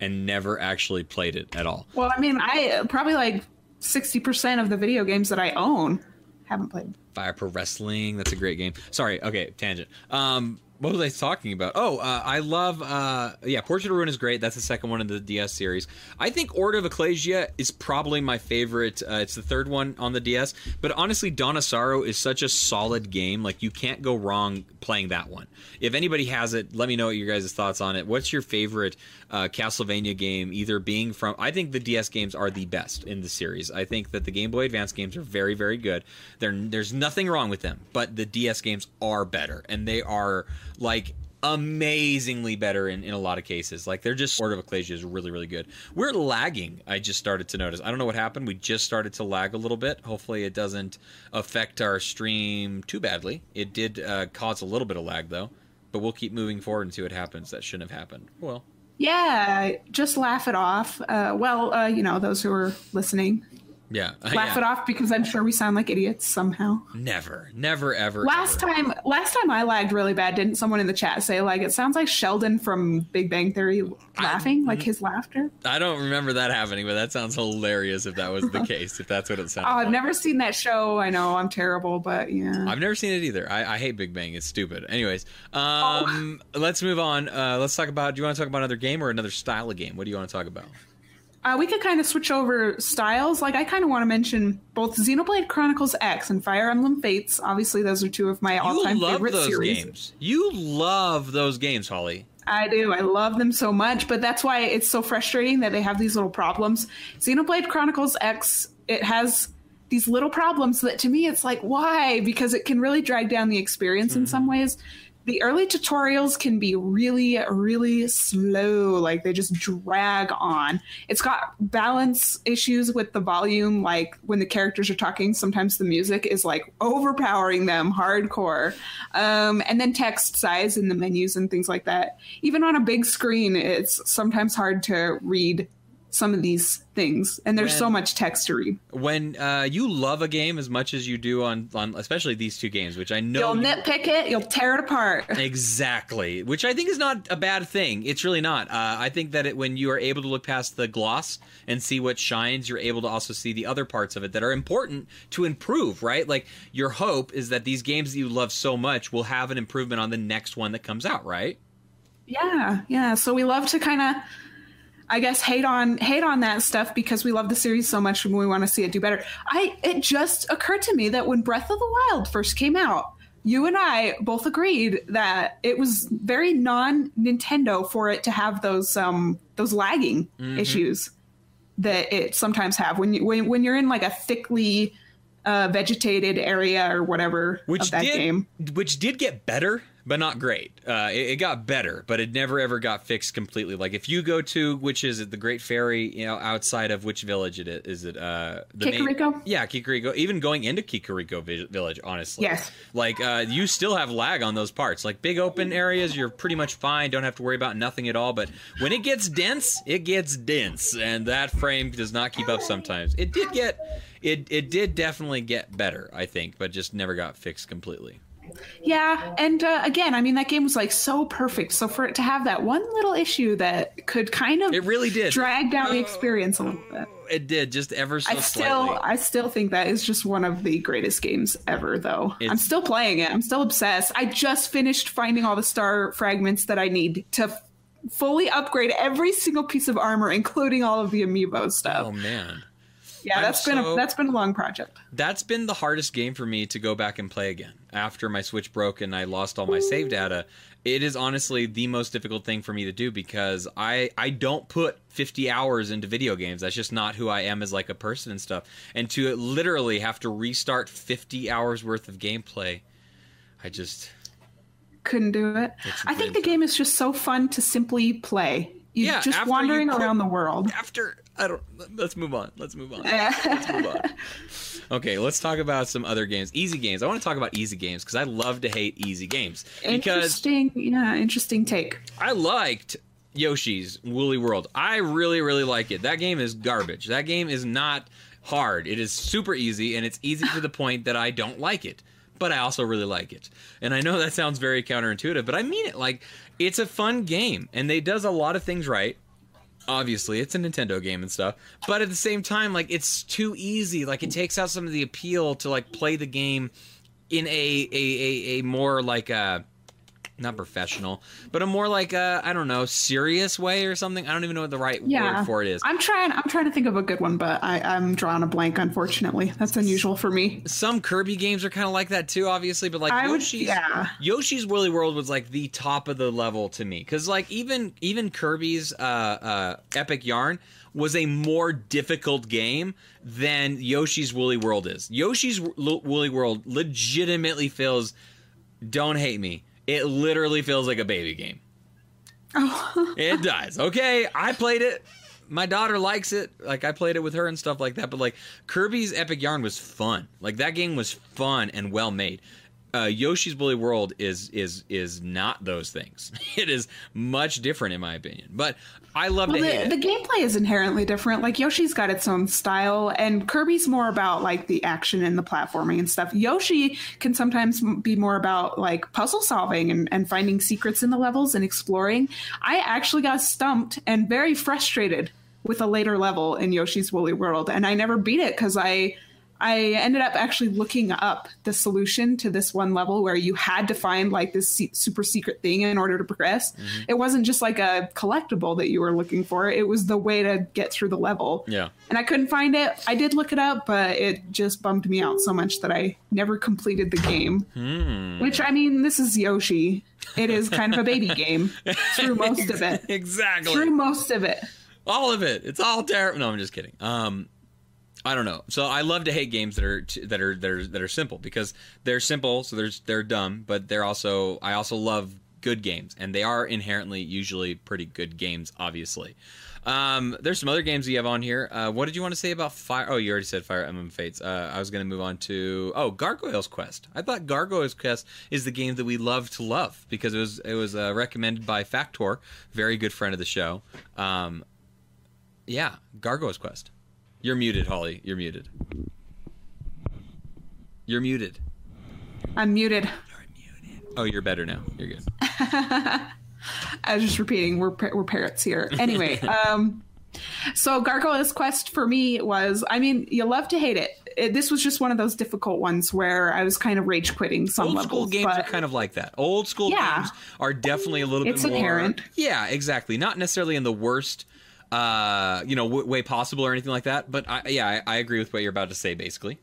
and never actually played it at all. Well, I mean, I probably like 60% of the video games that I own haven't played. Fire Pro Wrestling. That's a great game. Sorry. Okay, tangent. Um, what was I talking about? Oh, uh, I love. Uh, yeah, Portrait of Ruin is great. That's the second one in the DS series. I think Order of Ecclesia is probably my favorite. Uh, it's the third one on the DS. But honestly, of Sorrow is such a solid game. Like you can't go wrong playing that one. If anybody has it, let me know what your guys' thoughts on it. What's your favorite uh, Castlevania game? Either being from, I think the DS games are the best in the series. I think that the Game Boy Advance games are very, very good. They're, there's nothing wrong with them, but the DS games are better, and they are like amazingly better in, in a lot of cases. Like they're just sort of Ecclesia is really, really good. We're lagging. I just started to notice. I don't know what happened. We just started to lag a little bit. Hopefully, it doesn't affect our stream too badly. It did uh, cause a little bit of lag though, but we'll keep moving forward and see what happens. That shouldn't have happened. Well, Yeah, just laugh it off. Uh, well, uh, you know, those who are listening, yeah, laugh yeah. it off because I'm sure we sound like idiots somehow. Never, never, ever. Last ever. time, last time I lagged really bad. Didn't someone in the chat say like it sounds like Sheldon from Big Bang Theory laughing, like his laughter? I don't remember that happening, but that sounds hilarious if that was the [laughs] case. If that's what it sounded. Like. Oh, I've like. never seen that show. I know I'm terrible, but yeah. I've never seen it either. I, I hate Big Bang. It's stupid. Anyways, Oh. um, let's move on. Uh, let's talk about. Do you want to talk about another game or another style of game? What do you want to talk about? Uh, we could kind of switch over styles. Like I kind of want to mention both Xenoblade Chronicles X and Fire Emblem Fates. Obviously, those are two of my all-time favorite those series. games. You love those games, Holly. I do. I love them so much, but that's why it's so frustrating that they have these little problems. Xenoblade Chronicles X, it has these little problems that to me it's like, why? Because it can really drag down the experience in some ways. The early tutorials can be really, really slow. Like they just drag on. It's got balance issues with the volume. Like when the characters are talking, sometimes the music is like overpowering them hardcore. Um, and then text size in the menus and things like that. Even on a big screen, it's sometimes hard to read some of these things. And there's so much text to read. When uh, you love a game as much as you do on, on especially these two games, which I know You'll you- nitpick it, you'll tear it apart. [laughs] Exactly, which I think is not a bad thing. It's really not. Uh, I think that it, when you are able to look past the gloss and see what shines, you're able to also see the other parts of it that are important to improve. Right? Like your hope is that these games that you love so much will have an improvement on the next one that comes out. Right? Yeah, yeah. So we love to kind of, I guess, hate on hate on that stuff because we love the series so much and we want to see it do better. I it just occurred to me that when Breath of the Wild first came out, you and I both agreed that it was very non Nintendo for it to have those um those lagging issues that it sometimes have when you when when you're in like a thickly uh, vegetated area or whatever Which of that did game. which did get better, but not great. Uh, it, it, got better, but it never ever got fixed completely. Like if you go to which is it, the Great Fairy, you know, outside of which village it is, is it uh? Main, yeah, Kakariko. Even going into Kakariko Village, honestly, yes. Like uh, you still have lag on those parts. Like big open areas, you're pretty much fine. Don't have to worry about nothing at all. But when it gets dense, it gets dense, and that frame does not keep up. Sometimes it did get, it it did definitely get better, I think, but just never got fixed completely. Yeah, and uh, again, I mean that game was like so perfect. So for it to have that one little issue that could kind of it really did drag down the experience a little bit. It did just ever so I still, slightly. I still think that is just one of the greatest games ever, though. It's, I'm still playing it. I'm still obsessed. I just finished finding all the star fragments that I need to fully upgrade every single piece of armor, including all of the amiibo stuff. Oh man. Yeah, that's been a, that's been a long project. That's been the hardest game for me to go back and play again. After my Switch broke and I lost all my save data, it is honestly the most difficult thing for me to do because I I don't put 50 hours into video games. That's just not who I am as like a person and stuff. And to literally have to restart 50 hours worth of gameplay, I just couldn't do it. I think the game is just so fun to simply play. You yeah, just wandering around the world. After I don't. Let's move on. Let's move on. let's move on. [laughs] Okay, let's talk about some other games. Easy games. I want to talk about easy games because I love to hate easy games. Interesting. Yeah, interesting take. I liked Yoshi's Woolly World. I really, really like it. That game is garbage. That game is not hard. It is super easy, and it's easy to the [laughs] point that I don't like it. But I also really like it. And I know that sounds very counterintuitive, but I mean it. Like, it's a fun game, and they does a lot of things right obviously it's a Nintendo game and stuff, but at the same time, like it's too easy. Like it takes out some of the appeal to like play the game in a a a, a more like a uh, not professional, but a more like a I don't know serious way or something. I don't even know what the right yeah. word for it is. I'm trying. I'm trying to think of a good one, but I, I'm drawing a blank. Unfortunately, that's unusual for me. Some Kirby games are kind of like that too, obviously. But like I Yoshi's, would, yeah. Yoshi's Woolly World was like the top of the level to me because like even even Kirby's uh, uh, Epic Yarn was a more difficult game than Yoshi's Woolly World is. Yoshi's Woolly World legitimately feels. Don't hate me it literally feels like a baby game. Oh. it [laughs] does. Okay, I played it. My daughter likes it. Like I played it with her and stuff like that. But like Kirby's Epic Yarn was fun. Like that game was fun and well made uh, Yoshi's Woolly World is is is not those things. [laughs] It is much different in my opinion. But I love well, the, the, gameplay is inherently different. Like Yoshi's got its own style, and Kirby's more about like the action and the platforming and stuff. Yoshi can sometimes be more about like puzzle solving and, and finding secrets in the levels and exploring. I actually got stumped and very frustrated with a later level in Yoshi's Woolly World, and I never beat it because I I ended up actually looking up the solution to this one level where you had to find like this super secret thing in order to progress. Mm-hmm. It wasn't just like a collectible that you were looking for, it was the way to get through the level. Yeah. And I couldn't find it. I did look it up, but it just bummed me out so much that I never completed the game. Hmm. Which, I mean, this is Yoshi. It is kind of a baby game through most of it. [laughs] Exactly. Through most of it. All of it. It's all terrible. No, I'm just kidding. Um, I don't know. So I love to hate games that are that are that are that are simple because they're simple, so they're they're dumb, but they're also I also love good games, and they are inherently usually pretty good games. Obviously, um, there's some other games you have on here. Uh, what did you want to say about Fire? Oh, you already said Fire Emblem Fates. Uh, I was going to move on to oh Gargoyle's Quest. I thought Gargoyle's Quest is the game that we love to love because it was it was uh, recommended by Factor, very good friend of the show. Um, yeah, Gargoyle's Quest. You're muted, Holly. You're muted. You're muted. I'm muted. You're muted. Oh, you're better now. You're good. [laughs] I was just repeating. We're we're parrots here. Anyway, [laughs] um, so Gargoyle's Quest for me was. I mean, you love to hate it. it. This was just one of those difficult ones where I was kind of rage quitting some Old levels. school games but, are kind of like that. Old school yeah, games are definitely a little it's bit more. It's inherent. Yeah, exactly. Not necessarily in the worst uh, you know, w- way possible or anything like that. But I, yeah, I, I agree with what you're about to say, basically.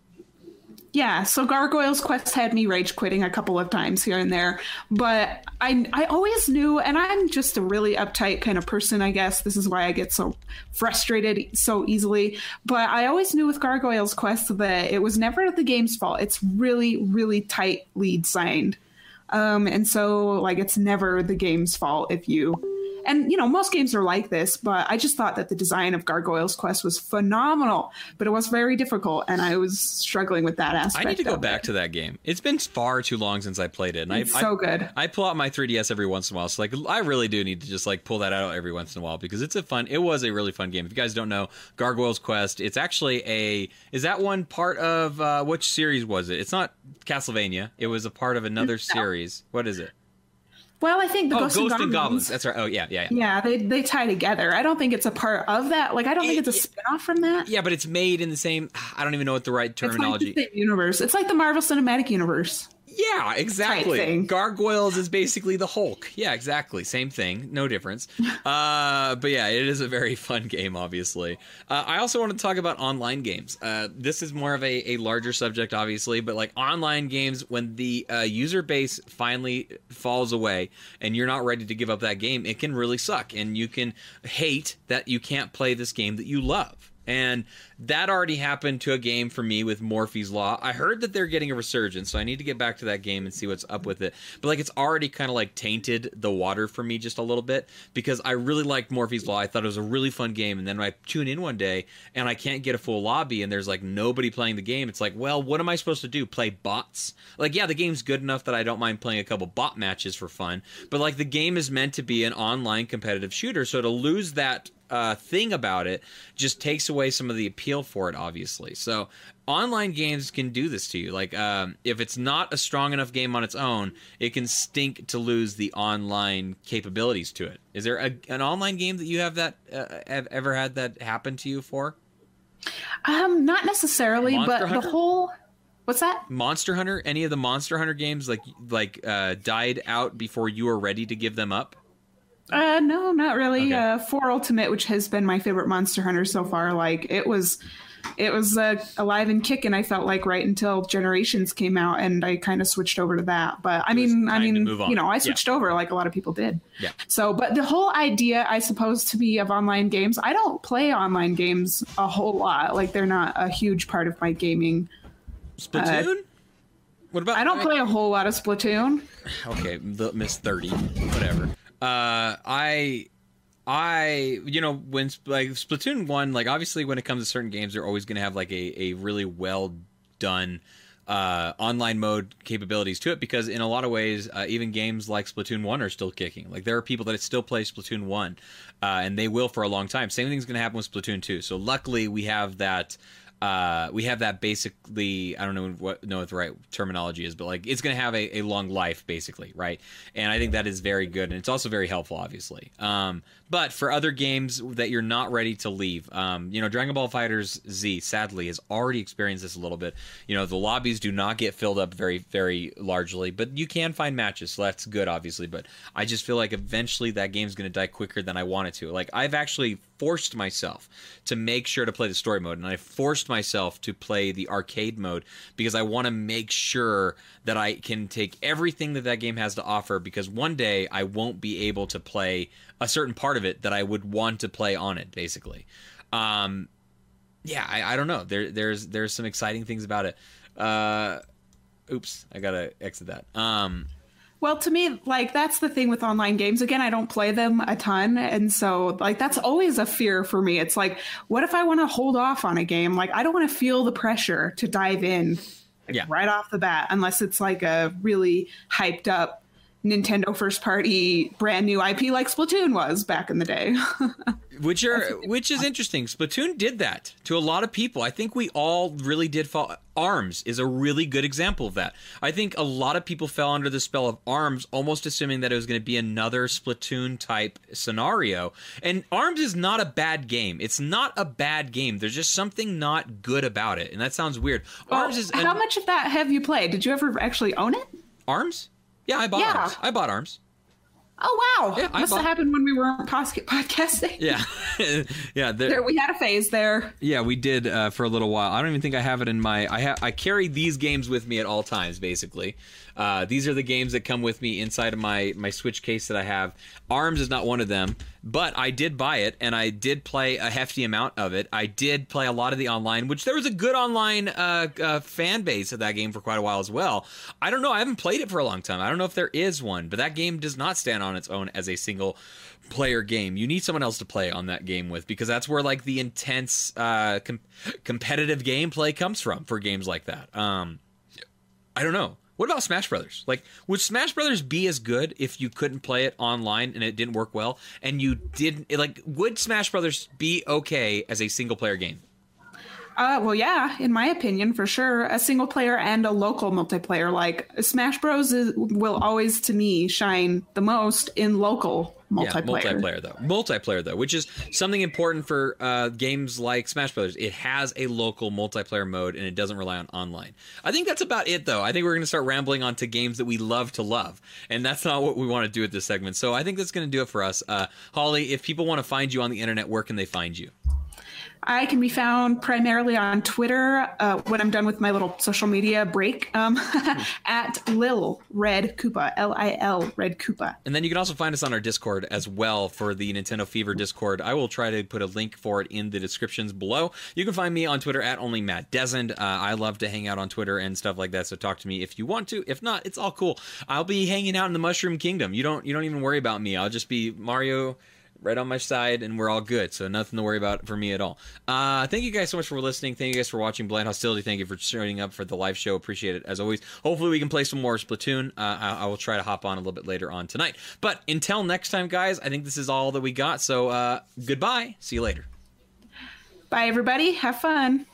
Yeah, so Gargoyle's Quest had me rage quitting a couple of times here and there, but I I always knew, and I'm just a really uptight kind of person, I guess. This is why I get so frustrated so easily. But I always knew with Gargoyle's Quest that it was never the game's fault. It's really, really tightly designed. Um, and so like it's never the game's fault if you and you know, most games are like this, but I just thought that the design of Gargoyle's Quest was phenomenal, but it was very difficult, and I was struggling with that aspect. I need to go back it. to that game. It's been far too long since I played it, and It's I, so I, good. I pull out my 3DS every once in a while. So like, I really do need to just like pull that out every once in a while because it's a fun. It was a really fun game. If you guys don't know, Gargoyle's Quest, it's actually a. Is that one part of uh, which series was it? It's not Castlevania. It was a part of another series. What is it? Well, I think the Oh, Ghosts Ghost and and Goblins. Goblins. That's right. Oh yeah, yeah, yeah. Yeah, they they tie together. I don't think it's a part of that. Like, I don't think it's a It- spin-off from that. Yeah, but it's made in the same. I don't even know what the right terminology. It's like the universe. It's like the Marvel Cinematic Universe. Yeah, exactly. Gargoyles is basically the Hulk. Yeah, exactly. Same thing, no difference. [laughs] uh, but yeah, it is a very [laughs] fun game, obviously. Uh, I also want to talk about online games. Uh, this is more of a, a larger subject, obviously, but like online games, when the uh, user base finally falls away and you're not ready to give up that game, it can really suck. And you can hate that you can't play this game that you love. And that already happened to a game for me with Morphies Law. I heard that they're getting a resurgence, so I need to get back to that game and see what's up with it. But like it's already kind of like tainted the water for me just a little bit because I really liked Morphies Law. I thought it was a really fun game, and then I tune in one day and I can't get a full lobby and there's like nobody playing the game. It's like, well, what am I supposed to do? Play bots? Like, yeah, the game's good enough that I don't mind playing a couple bot matches for fun, but like the game is meant to be an online competitive shooter, so to lose that uh, thing about it just takes away some of the appeal for it obviously. So online games can do this to you. Like um, if it's not a strong enough game on its own it can stink to lose the online capabilities to it. Is there a, an online game that you have that uh, have ever had that happen to you for? Um, not necessarily, Monster but Hunter? the whole what's that? monster hunter? Any of the monster hunter games like like uh, died out before you were ready to give them up Uh, no, not really. Okay. Uh, Four Ultimate, which has been my favorite Monster Hunter so far, like it was, it was uh, alive and kicking. I felt like right until Generations came out, and I kind of switched over to that. But I It mean, I mean, you know, I Yeah. switched over like a lot of people did. Yeah. So, but the whole idea, I suppose, to me of online games, I don't play online games a whole lot. Like they're not a huge part of my gaming. splatoon what about I don't play a whole lot of Splatoon. okay the miss 30 whatever uh i i you know when like splatoon 1 like obviously when it comes to certain games they're always going to have like a, a really well done uh, online mode capabilities to it because in a lot of ways uh, even games like splatoon 1 are still kicking. Like there are people that still play splatoon 1 uh, and they will for a long time. Same thing's going to happen with splatoon 2 so luckily we have that uh, we have that basically. I don't know what know what the right terminology is, but like it's going to have a, a long life, basically, right? And I think that is very good, and it's also very helpful, obviously. Um, but for other games that you're not ready to leave, um, you know, Dragon Ball FighterZ, sadly, has already experienced this a little bit. You know, the lobbies do not get filled up very, very largely, but you can find matches, so that's good, obviously. But I just feel like eventually that game's going to die quicker than I want it to. Like I've actually forced myself to make sure to play the story mode and I forced myself to play the arcade mode because I want to make sure that I can take everything that that game has to offer because one day I won't be able to play a certain part of it that I would want to play on it basically. Um yeah, I, I don't know. There there's there's some exciting things about it. Uh oops, I got to exit that. Um Well, to me, like that's the thing with online games. Again, I don't play them a ton, and so like that's always a fear for me. It's like, what if I want to hold off on a game? Like I don't want to feel the pressure to dive in like, Yeah. right off the bat, unless it's like a really hyped up Nintendo first party brand new IP like Splatoon was back in the day. [laughs] which are which is interesting. Splatoon did that to a lot of people. I think we all really did fall. Arms is a really good example of that. I think a lot of people fell under the spell of Arms, almost assuming that it was going to be another Splatoon type scenario. And Arms is not a bad game. It's not a bad game. There's just something not good about it, and that sounds weird. Arms is how much of that have you played? Did you ever actually own it? Arms. Yeah, I bought Yeah. Arms. I bought Arms. Oh wow! Yeah, Must bought- have happened when we were [laughs] podcasting. Yeah, [laughs] yeah. there- There, we had a phase there. Yeah, we did uh, for a little while. I don't even think I have it in my. I ha- I carry these games with me at all times. Basically, uh, these are the games that come with me inside of my my Switch case that I have. Arms is not one of them but I did buy it and I did play a hefty amount of it. I did play a lot of the online, which there was a good online uh, uh, fan base of that game for quite a while as well. I don't know. I haven't played it for a long time. I don't know if there is one, but that game does not stand on its own as a single player game. You need someone else to play on that game with because that's where like the intense uh, com- competitive gameplay comes from for games like that. Um, I don't know. What about Smash Brothers? Like, would Smash Brothers be as good if you couldn't play it online and it didn't work well, and you didn't like? Would Smash Brothers be okay as a single player game? Uh, well, yeah, in my opinion, for sure, a single player and a local multiplayer. Like Smash Bros. Is, will always, to me, shine the most in local multiplayer. Yeah, multiplayer though. Multiplayer though, which is something important for uh, games like Smash Brothers. It has a local multiplayer mode and it doesn't rely on online. I think that's about it though. I think we're going to start rambling onto games that we love to love, and that's not what we want to do at this segment. So I think that's going to do it for us. Uh, Holly, if people want to find you on the internet, where can they find you? I can be found primarily on Twitter uh, when I'm done with my little social media break um, [laughs] at Lil Red Koopa, L I L Red Koopa. And then you can also find us on our Discord as well for the Nintendo Fever Discord. I will try to put a link for it in the descriptions below. You can find me on Twitter at only Matt Desend. Uh, I love to hang out on Twitter and stuff like that, so talk to me if you want to. If not, it's all cool. I'll be hanging out in the Mushroom Kingdom. You don't you don't even worry about me. I'll just be Mario right on my side, and we're all good. So nothing to worry about for me at all. Uh, thank you guys so much for listening. Thank you guys for watching Blind Hostility. Thank you for showing up for the live show. Appreciate it as always. Hopefully we can play some more Splatoon. Uh, I, I, will try to hop on a little bit later on tonight. But until next time, guys, I think this is all that we got. So uh, goodbye. See you later. Bye, everybody. Have fun.